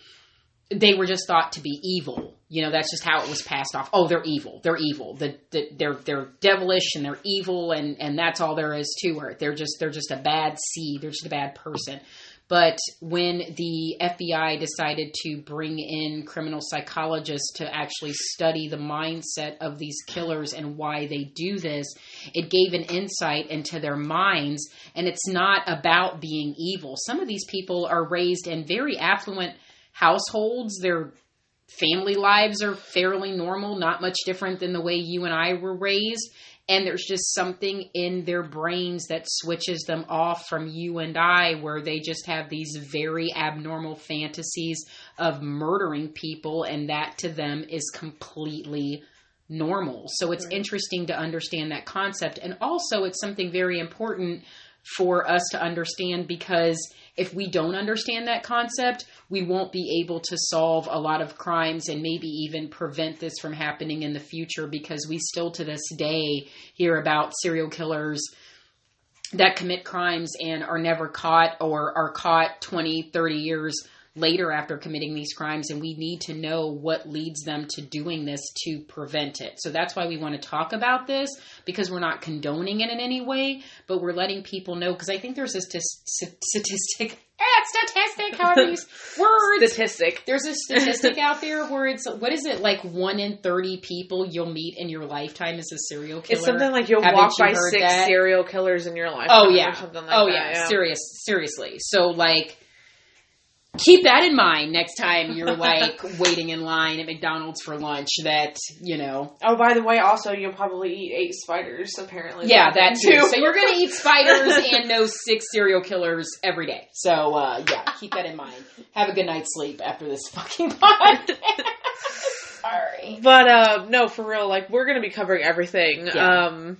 they were just thought to be evil. You know, that's just how it was passed off. Oh, they're evil. They're evil. The, the, they're they're devilish and they're evil, and and that's all there is to it. They're just they're just a bad seed. They're just a bad person. But when the FBI decided to bring in criminal psychologists to actually study the mindset of these killers and why they do this, it gave an insight into their minds. And it's not about being evil. Some of these people are raised in very affluent households. Their family lives are fairly normal, not much different than the way you and I were raised. And there's just something in their brains that switches them off from you and I, where they just have these very abnormal fantasies of murdering people, and that to them is completely normal. So it's Right. interesting to understand that concept. And also, it's something very important for us to understand because if we don't understand that concept, we won't be able to solve a lot of crimes and maybe even prevent this from happening in the future because we still to this day hear about serial killers that commit crimes and are never caught or are caught 20, 30 years later after committing these crimes and we need to know what leads them to doing this to prevent it. So that's why we want to talk about this because we're not condoning it in any way, but we're letting people know because I think there's a st- st- statistic eh, statistic however you words Statistic. there's a statistic out there where it's what is it like one in 30 people you'll meet in your lifetime is a serial killer It's something like you'll Haven't walk you by six that? serial killers in your life. Oh yeah. or something like oh that. yeah. yeah. Serious. Seriously. So like, keep that in mind next time you're like waiting in line at McDonald's for lunch. That you know. Oh, by the way, also you'll probably eat eight spiders. Apparently, Yeah, that too. too. So you're gonna eat spiders and know six serial killers every day. So uh, yeah, keep that in mind. Have a good night's sleep after this fucking podcast. Sorry. But uh, no, for real, like we're gonna be covering everything. Yeah. Um,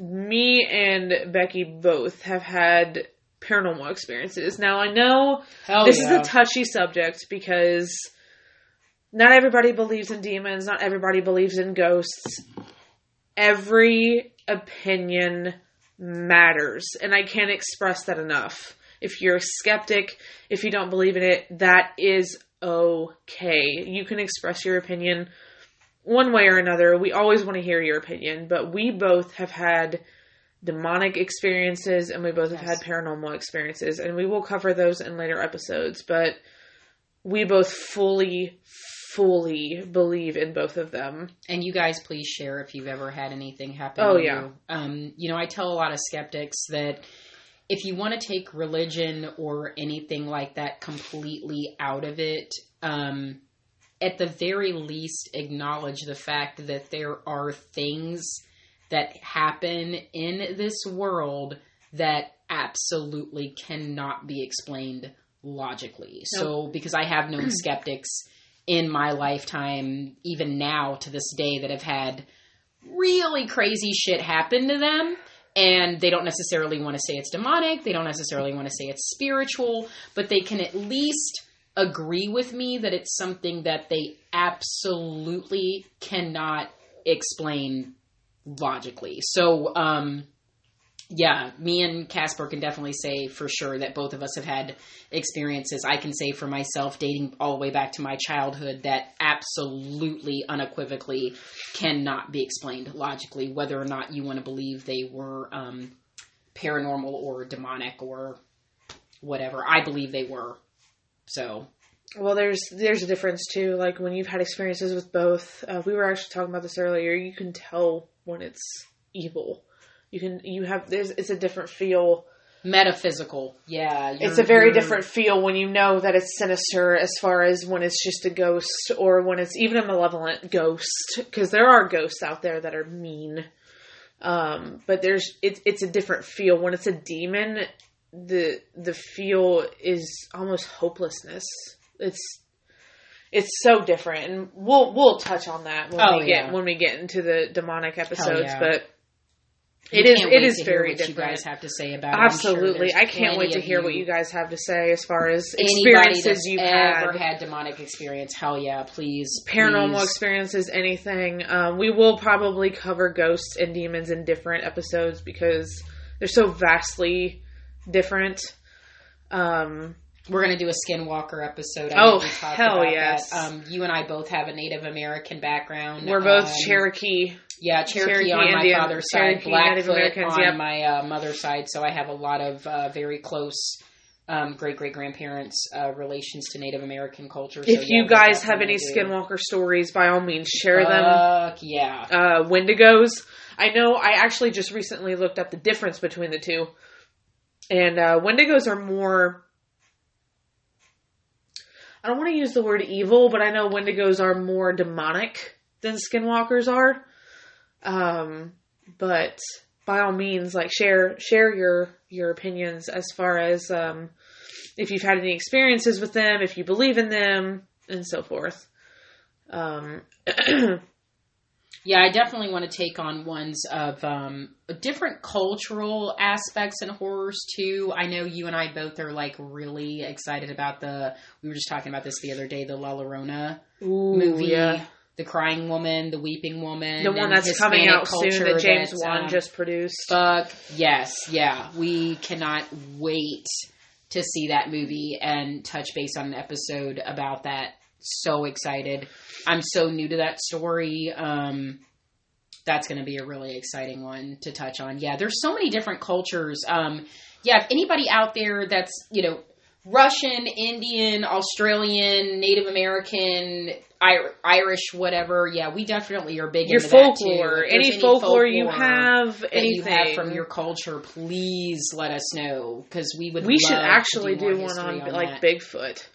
me and Becky both have had paranormal experiences. Now I know Hell this yeah. is a touchy subject because not everybody believes in demons, not everybody believes in ghosts. Every opinion matters, and I can't express that enough. If you're a skeptic, if you don't believe in it, that is okay. You can express your opinion one way or another. We always want to hear your opinion, but we both have had demonic experiences and we both have had paranormal experiences, and we will cover those in later episodes. But we both fully, fully believe in both of them. And you guys, please share if you've ever had anything happen. Oh, yeah. You. Um, you know, I tell a lot of skeptics that if you want to take religion or anything like that completely out of it, um, at the very least, acknowledge the fact that there are things that happen in this world that absolutely cannot be explained logically. So, because I have known skeptics in my lifetime, even now to this day, that have had really crazy shit happen to them. And they don't necessarily want to say it's demonic. They don't necessarily want to say it's spiritual, but they can at least agree with me that it's something that they absolutely cannot explain logically. So, um, yeah, me and Casper can definitely say for sure that both of us have had experiences. I can say for myself, dating all the way back to my childhood, that absolutely, unequivocally cannot be explained logically, whether or not you want to believe they were um, paranormal or demonic or whatever. I believe they were. So, Well, there's there's a difference too. Like when you've had experiences with both, uh, we were actually talking about this earlier. You can tell when it's evil. You can you have there's it's a different feel. metaphysical. Yeah. It's a very different feel when you know that it's sinister as far as when it's just a ghost or when it's even a malevolent ghost because there are ghosts out there that are mean. Um, but there's it's it's a different feel when it's a demon. The the feel is almost hopelessness. It's it's so different, and we'll we'll touch on that when Oh, we get yeah. when we get into the demonic episodes. yeah. But it is it is very what you different. guys have to say about it. I'm sure Absolutely, I can't wait to hear what you guys have to say as far as experiences you've ever had. had demonic experience, hell yeah, please. paranormal please. experiences, anything. Um, we will probably cover ghosts and demons in different episodes because they're so vastly different. Um, We're gonna do a Skinwalker episode. I Oh, hell yes. Um, you and I both have a Native American background. we're both Um, Cherokee. Yeah, Cherokee, Cherokee on my Indian, father's Cherokee side, Blackfoot on yep. my uh, mother's side. So I have a lot of uh, very close um, great great grandparents' uh, relations to Native American culture. So, If yeah, you guys have any do- Skinwalker stories, by all means, share them. Yeah. uh, Wendigos. I know I actually just recently looked up the difference between the two. And uh, Wendigos are more. I don't want to use the word evil, but I know Wendigos are more demonic than Skinwalkers are. Um, but by all means, like share share your your opinions as far as um, if you've had any experiences with them, if you believe in them, and so forth. Um, Yeah, I definitely want to take on ones of um, different cultural aspects and horrors too. I know you and I both are like really excited about the. We were just talking about this the other day. The La Llorona Ooh, movie, yeah. the crying woman, the weeping woman, the one that's coming Hispanic out soon that James Wan um, just produced. Fuck yes, yeah. We cannot wait to see that movie and touch base on an episode about that. So excited. I'm so new to that story. Um that's going to be a really exciting one to touch on. Yeah, there's so many different cultures. Um yeah, if anybody out there that's, you know, Russian, Indian, Australian, Native American, Irish, whatever. Yeah, we definitely are big your into that, too. folklore, If any, folklore, you have, that anything you have from your culture, please let us know because we would. we should actually do, do, one history on, like that. Bigfoot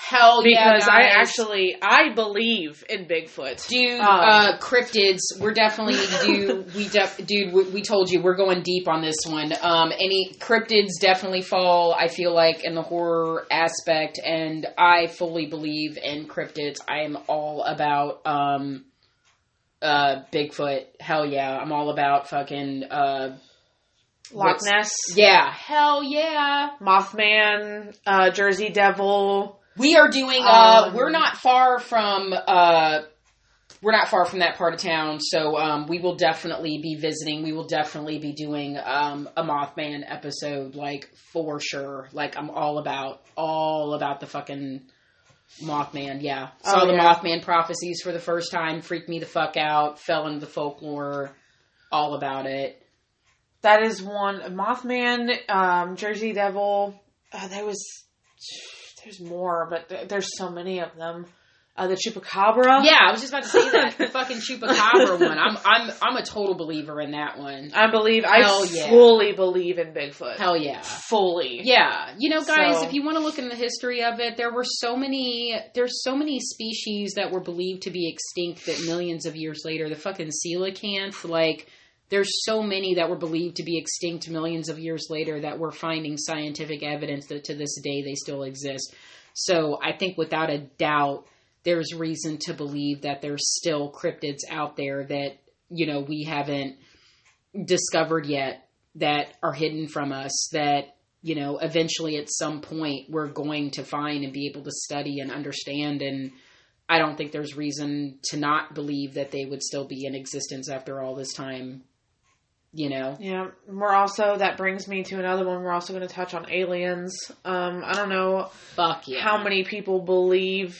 Hell yeah, because I actually I believe in Bigfoot. Dude, Um, uh, cryptids. We're definitely do we def, dude. We, we told you we're going deep on this one. Um, any cryptids definitely fall. I feel like in the horror aspect, and I fully believe in cryptids. I am all about um, uh, Bigfoot. Hell yeah, I'm all about fucking uh, Loch Ness, yeah. Hell yeah. Mothman, uh, Jersey Devil. We are doing. Uh, Um, we're not far from. Uh, we're not far from that part of town, so um, we will definitely be visiting. We will definitely be doing um, a Mothman episode, like for sure. Like I'm all about all about the fucking Mothman. Yeah, saw Oh, the yeah. Mothman prophecies for the first time. Freaked me the fuck out. Fell into the folklore. All about it. That is one. Mothman, um, Jersey Devil. Uh, there was there's more, but th- there's so many of them. Uh, the Chupacabra. Yeah, I was just about to say that the fucking chupacabra one. I'm I'm I'm a total believer in that one. I believe. I Hell yeah. fully believe in Bigfoot. Hell yeah. fully. Yeah, you know, guys, So- if you want to look in the history of it, there were so many. There's so many species that were believed to be extinct that millions of years later, the fucking coelacanth, like. There's so many that were believed to be extinct millions of years later that we're finding scientific evidence that to this day they still exist. So I think without a doubt, there's reason to believe that there's still cryptids out there that, you know, we haven't discovered yet that are hidden from us that you know eventually at some point we're going to find and be able to study and understand and i don't think there's reason to not believe that they would still be in existence after all this time you know Yeah, we're also that brings me to another one. We're also going to touch on aliens. Um, I don't know fuck yeah how many people believe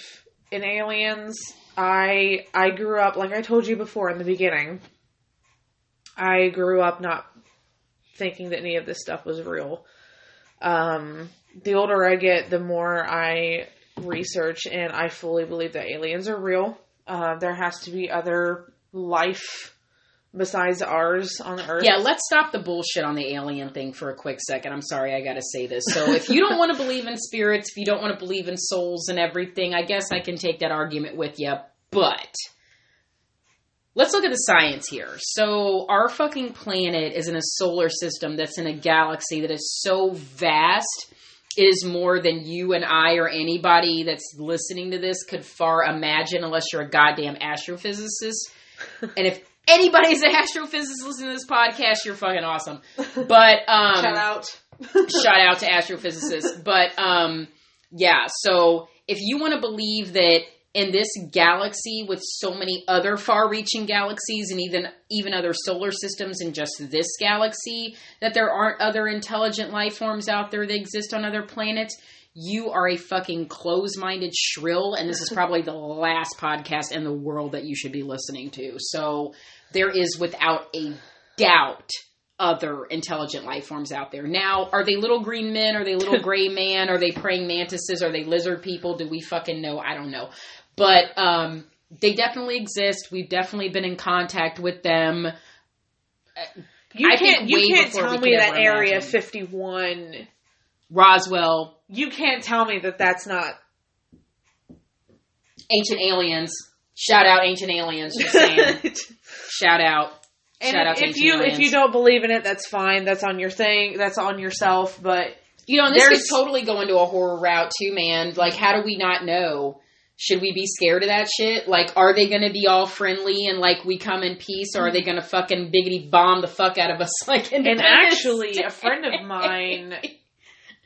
in aliens. I I grew up like I told you before in the beginning. I grew up not thinking that any of this stuff was real. Um, the older I get, the more I research, and I fully believe that aliens are real. Uh, there has to be other life besides ours on Earth. yeah, let's stop the bullshit on the alien thing for a quick second. I'm sorry, I gotta say this. So, if you don't want to believe in spirits, if you don't want to believe in souls and everything, I guess I can take that argument with you. But let's look at the science here. So, our fucking planet is in a solar system that's in a galaxy that is so vast. is more than you and I or anybody that's listening to this could far imagine unless you're a goddamn astrophysicist. and if anybody's an astrophysicist listening to this podcast, you're fucking awesome. But um Shout out. shout out to astrophysicists. But um, yeah, so if you want to believe that in this galaxy with so many other far-reaching galaxies and even even other solar systems in just this galaxy that there aren't other intelligent life forms out there that exist on other planets you are a fucking close-minded shrill and this is probably the last podcast in the world that you should be listening to so there is without a doubt other intelligent life forms out there. Now, are they little green men? Are they little gray man? Are they praying mantises? Are they lizard people? Do we fucking know? I don't know. But um, they definitely exist. We've definitely been in contact with them. You I can't. You can't tell me that Area imagine. Fifty One. Roswell, You can't tell me that that's not. ancient aliens. Shout out ancient aliens. Just saying. Shout out. And Shout out to if ancient you aliens. if you don't believe in it, that's fine. That's on your thing. That's on yourself. But You know, and this could totally go into a horror route too, man. Like, how do we not know? Should we be scared of that shit? Like, are they going to be all friendly and like we come in peace, or are they going to fucking biggity bomb the fuck out of us? Like, and actually, a friend of mine.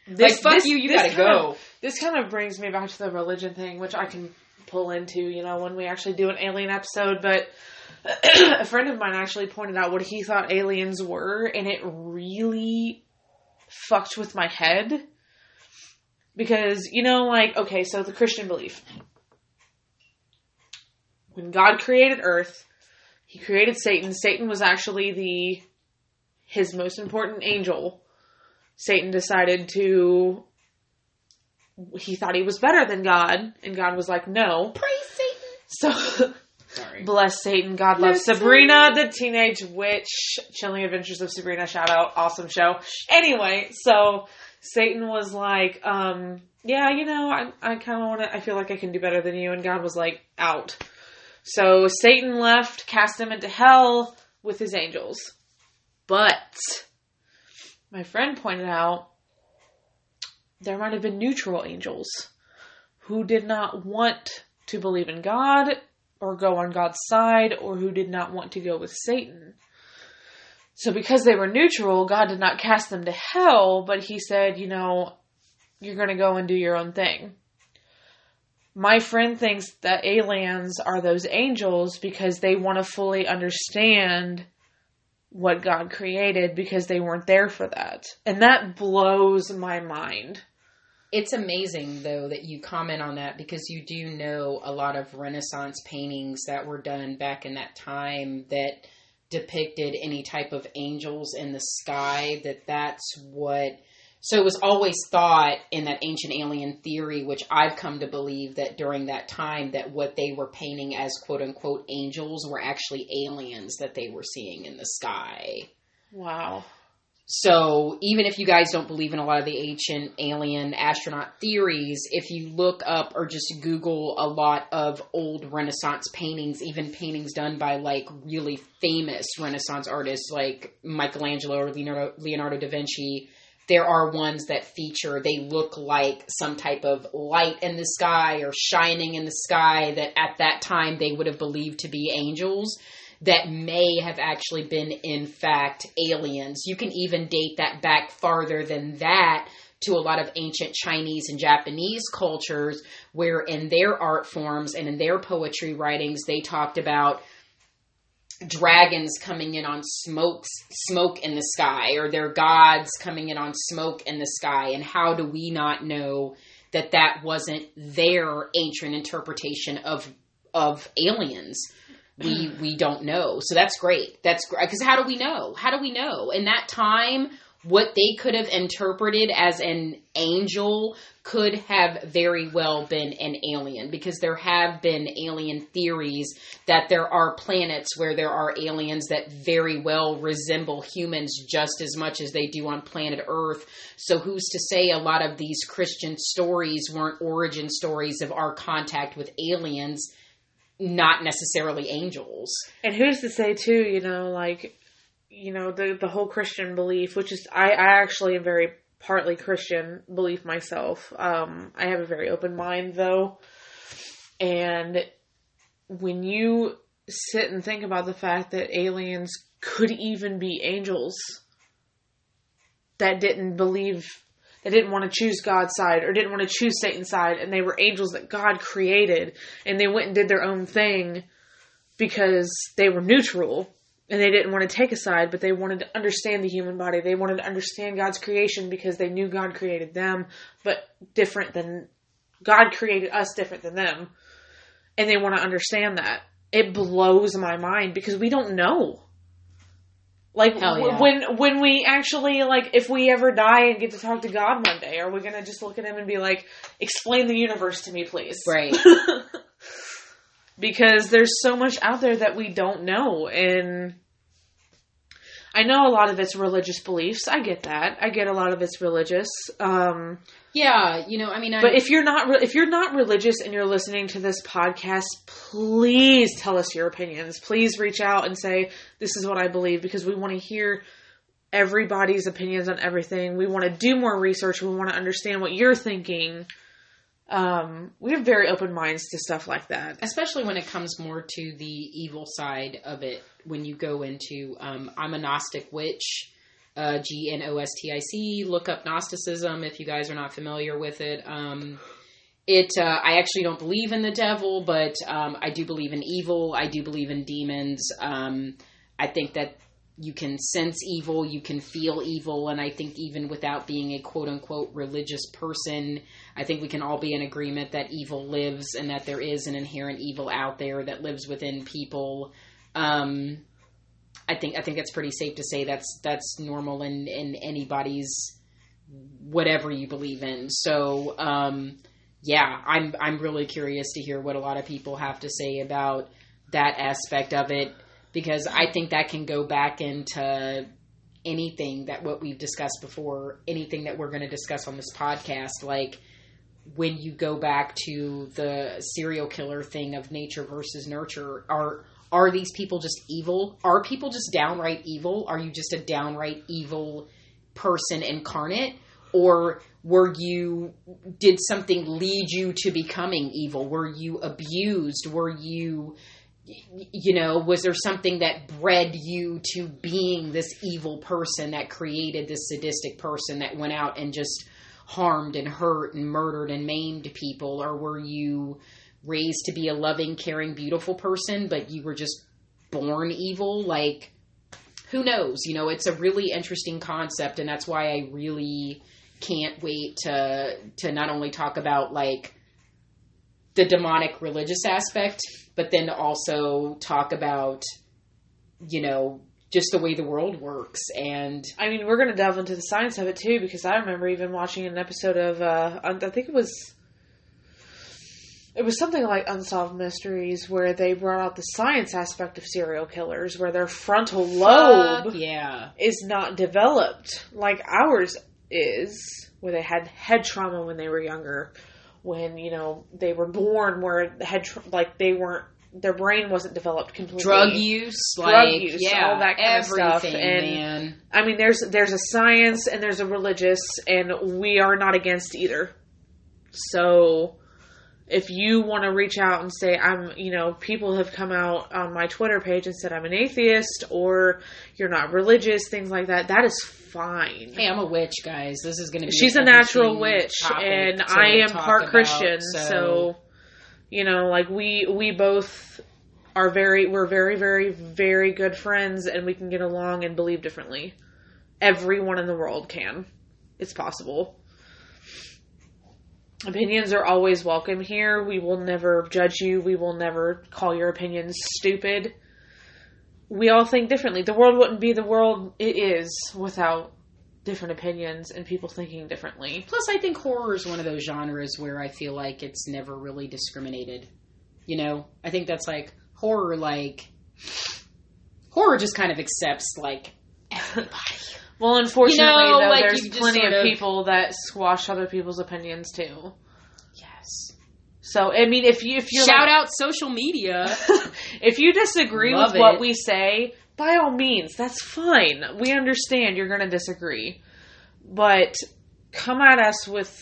like, fuck this- you, you gotta kind of- go. this kind of brings me back to the religion thing, which I can pull into, you know, when we actually do an alien episode. But a friend of mine actually pointed out what he thought aliens were, and it really fucked with my head. Because, you know, like, okay, so the Christian belief. When God created Earth, he created Satan. Satan was actually the his most important angel. Satan decided to he thought he was better than God, and God was like, no. Praise Satan. So Sorry. bless Satan. God loves Bless Sabrina the Teenage Witch. Chilling Adventures of Sabrina. Shout out, awesome show. Anyway, so Satan was like, um, yeah, you know, I I kind of want to. I feel like I can do better than you, and God was like, out. So Satan left, cast him into hell with his angels. But my friend pointed out there might have been neutral angels who did not want to believe in God or go on God's side or who did not want to go with Satan. So because they were neutral, God did not cast them to hell, but he said, you know, you're going to go and do your own thing. My friend thinks that aliens are those angels because they want to fully understand what God created because they weren't there for that. And that blows my mind. It's amazing though that you comment on that because you do know a lot of Renaissance paintings that were done back in that time that depicted any type of angels in the sky that that's what so it was always thought in that ancient alien theory which I've come to believe that during that time that what they were painting as quote unquote angels were actually aliens that they were seeing in the sky. Wow. So even if you guys don't believe in a lot of the ancient alien astronaut theories, if you look up or just Google a lot of old Renaissance paintings, even paintings done by like really famous Renaissance artists like Michelangelo or Leonardo, Leonardo da Vinci, there are ones that feature they look like some type of light in the sky or shining in the sky that at that time they would have believed to be angels that may have actually been in fact aliens. You can even date that back farther than that to a lot of ancient Chinese and Japanese cultures where in their art forms and in their poetry writings they talked about dragons coming in on smoke smoke in the sky or their gods coming in on smoke in the sky and how do we not know that that wasn't their ancient interpretation of of aliens we we don't know. So that's great. That's great because how do we know? How do we know? In that time what they could have interpreted as an angel could have very well been an alien because there have been alien theories that there are planets where there are aliens that very well resemble humans just as much as they do on planet Earth. So, who's to say a lot of these Christian stories weren't origin stories of our contact with aliens, not necessarily angels? And who's to say too, you know, like you know, the the whole Christian belief, which is I, I actually am very partly Christian belief myself. Um, I have a very open mind though. And when you sit and think about the fact that aliens could even be angels that didn't believe that didn't want to choose God's side or didn't want to choose Satan's side and they were angels that God created and they went and did their own thing because they were neutral and they didn't want to take a side but they wanted to understand the human body. They wanted to understand God's creation because they knew God created them but different than God created us different than them and they want to understand that. It blows my mind because we don't know like yeah. when when we actually like if we ever die and get to talk to God one day, are we gonna just look at him and be like, "Explain the universe to me, please"? Right. because there's so much out there that we don't know, and I know a lot of it's religious beliefs. I get that. I get a lot of it's religious. Um, Yeah, you know, I mean, I, but if you're not re- if you're not religious and you're listening to this podcast, please tell us your opinions. Please reach out and say this is what I believe because we want to hear everybody's opinions on everything. We want to do more research. We want to understand what you're thinking. Um, we have very open minds to stuff like that. especially when it comes more to the evil side of it when you go into um, i'm a gnostic witch uh, g-n-o-s-t-i-c look up gnosticism if you guys are not familiar with it. Um, it uh, i actually don't believe in the devil but um, i do believe in evil. I do believe in demons. Um, i think that you can sense evil you can feel evil and i think even without being a quote unquote religious person I think we can all be in agreement that evil lives and that there is an inherent evil out there that lives within people. Um, I think I think that's pretty safe to say that's that's normal in in anybody's whatever you believe in. So um, yeah, I'm I'm really curious to hear what a lot of people have to say about that aspect of it because I think that can go back into anything that what we've discussed before, anything that we're going to discuss on this podcast, like when you go back to the serial killer thing of nature versus nurture, are are these people just evil? Are people just downright evil? Are you just a downright evil person incarnate? Or were you did something lead you to becoming evil? Were you abused? Were you you know, was there something that bred you to being this evil person that created this sadistic person that went out and just harmed and hurt and murdered and maimed people? Or were you raised to be a loving, caring, beautiful person, but you were just born evil? Like, who knows? You know, it's a really interesting concept, and that's why I really can't wait to to not only talk about like the demonic religious aspect, but then also talk about, you know, just the way the world works and I mean, we're going to delve into the science of it too, because I remember even watching an episode of, uh, I think it was, it was something like Unsolved Mysteries, where they brought out the science aspect of serial killers, where their frontal lobe Fuck yeah. is not developed like ours is, where they had head trauma when they were younger, when you know they were born, where tra- like they weren't, their brain wasn't developed completely. Drug use, Drug like use, yeah, all that kind of stuff, and- man. I mean, there's there's a science and there's a religious, and we are not against either. So, if you want to reach out and say I'm, you know, people have come out on my Twitter page and said I'm an atheist or you're not religious, things like that. That is fine. Hey, I'm a witch, guys. This is going to be She's a natural witch, and I am part about, Christian. So, you know, like we we both are very we're very very very good friends, and we can get along and believe differently. Everyone in the world can. It's possible. Opinions are always welcome here. We will never judge you. We will never call your opinions stupid. We all think differently. The world wouldn't be the world it is without different opinions and people thinking differently. Plus, I think horror is one of those genres where I feel like it's never really discriminated. You know, I think that's like horror, like horror just kind of accepts like everybody. Well, unfortunately, You know, though, like, there's plenty of of- people that squash other people's opinions too. yes. So, I mean, if you if you're Shout like- out social media. if you disagree Love with what we say, by all means, that's fine. We understand you're going to disagree, but come at us with,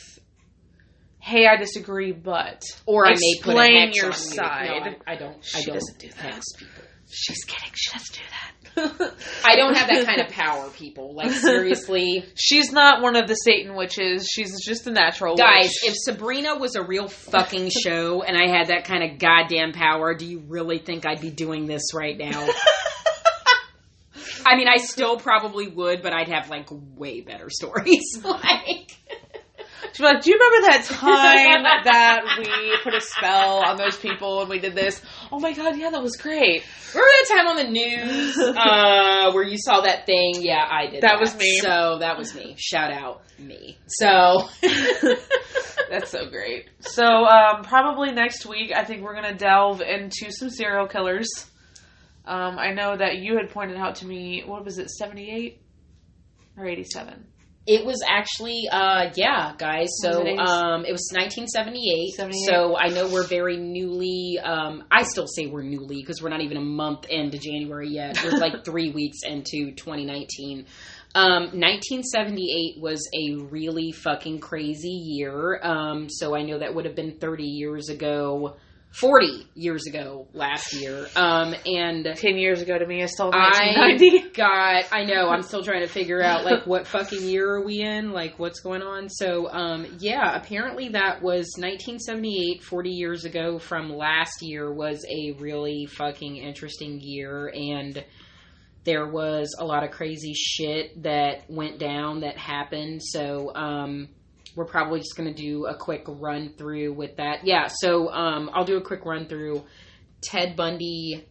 "Hey, I disagree," but Or I may explain your side. No, I, I don't. I She don't doesn't do that. people. She's kidding. She doesn't do that. I don't have that kind of power, people. Like seriously, She's not one of the Satan witches. She's just a natural guys. witch. If Sabrina was a real fucking show and I had that kind of goddamn power, do you really think I'd be doing this right now? I mean, I still probably would, but I'd have like way better stories. like, She's like, do you remember that time that we put a spell on those people and we did this? Oh my god, yeah, that was great. remember that time on the news uh, where you saw that thing? Yeah, I did. That was me. So that was me. Shout out me. So That's so great. So, um, probably next week, I think we're gonna delve into some serial killers. Um, I know that you had pointed out to me, what was it, 78 or 87? It was actually, uh, yeah, guys. So, it 80s? um, it was 1978. 78. So I know we're very newly. Um, I still say we're newly because we're not even a month into January yet. We're like three weeks into 2019. Um, 1978 was a really fucking crazy year. Um, so I know that would have been 30 years ago, 40 years ago last year. Um, and 10 years ago to me, I still I 1990. got. I know. I'm still trying to figure out like what fucking year are we in? Like what's going on? So, um, yeah. Apparently, that was 1978, 40 years ago from last year. Was a really fucking interesting year, and there was a lot of crazy shit that went down that happened. So, um, we're probably just going to do a quick run through with that. Yeah. So, um, I'll do a quick run through. Ted Bundy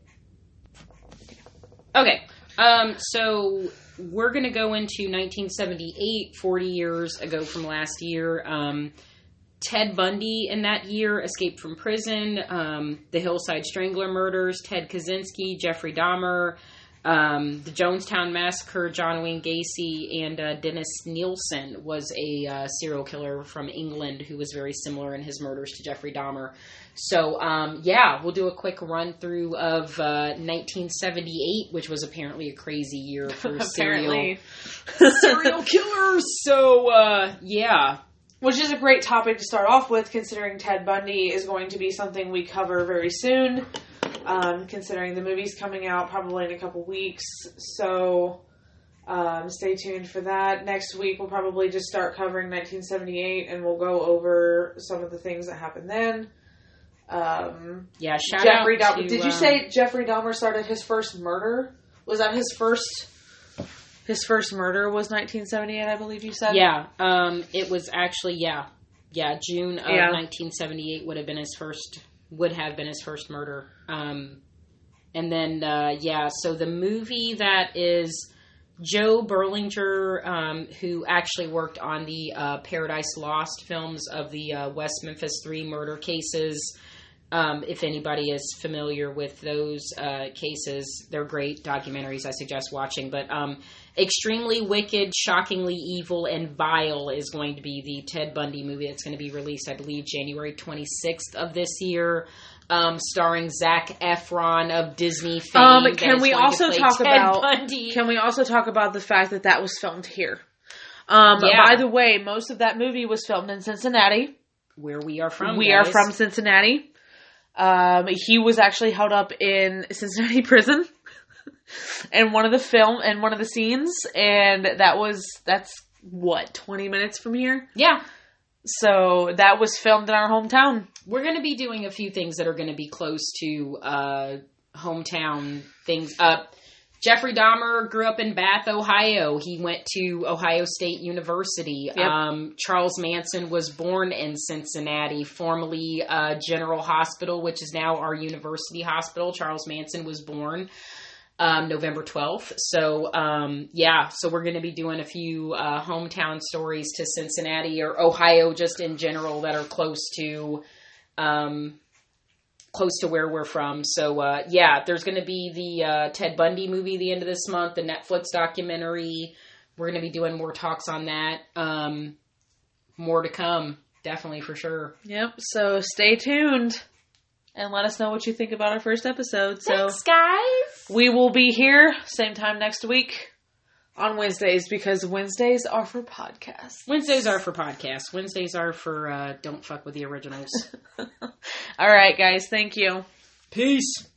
Okay. Um, so we're going to go into 1978, 40 years ago from last year. Um, Ted Bundy in that year escaped from prison. Um, the Hillside Strangler murders, Ted Kaczynski, Jeffrey Dahmer, um, the Jonestown Massacre, John Wayne Gacy, and uh, Dennis Nilsen was a uh, serial killer from England who was very similar in his murders to Jeffrey Dahmer. So, um, yeah, we'll do a quick run through of uh, 1978, which was apparently a crazy year for serial serial killers. So, uh, yeah, Which is a great topic to start off with, considering Ted Bundy is going to be something we cover very soon. Um, considering the movie's coming out probably in a couple weeks. So um, stay tuned for that. Next week, we'll probably just start covering 1978 and we'll go over some of the things that happened then. Um, yeah. Shout Jeffrey out Dahmer. to, Did you uh, say Jeffrey Dahmer started his first murder? Was that his first? His first murder was 1978, I believe you said. Yeah, um, it was actually yeah, yeah. June of Yeah. 1978 would have been his first would have been his first murder. Um, and then uh, yeah, so the movie that is Joe Berlinger, um, who actually worked on the uh, Paradise Lost films of the uh, West Memphis Three murder cases. Um, if anybody is familiar with those uh, cases, they're great documentaries. I suggest watching. But um, extremely wicked, shockingly evil, and vile is going to be the Ted Bundy movie that's going to be released, I believe, January 26th of this year. Um, starring Zac Efron of Disney fame. Um, can we also talk Ted about- Bundy. Can we also talk about the fact that that was filmed here? Um, Yeah. By the way, most of that movie was filmed in Cincinnati. where we are from? we guys. are from Cincinnati. Um, he was actually held up in Cincinnati prison in one of the film and one of the scenes, and that was that's what twenty minutes from here. Yeah, So that was filmed in our hometown. we're going to be doing a few things that are going to be close to uh, hometown things. Uh, Jeffrey Dahmer grew up in Bath, Ohio. He went to Ohio State University. Yep. Um, Charles Manson was born in Cincinnati, formerly uh, General Hospital, which is now our University Hospital. Charles Manson was born um, November 12th. So, um, yeah, so we're going to be doing a few uh, hometown stories to Cincinnati or Ohio just in general that are close to. Um, close to where we're from. So uh, yeah, there's going to be the uh, Ted Bundy movie the end of this month, the Netflix documentary. We're going to be doing more talks on that. Um, more to come, definitely for sure. Yep. So stay tuned and let us know what you think about our first episode. So guys. We will be here same time next week on Wednesdays because Wednesdays are for podcasts. Wednesdays are for podcasts. Wednesdays are for uh, don't fuck with the originals. All right, guys. Thank you. Peace.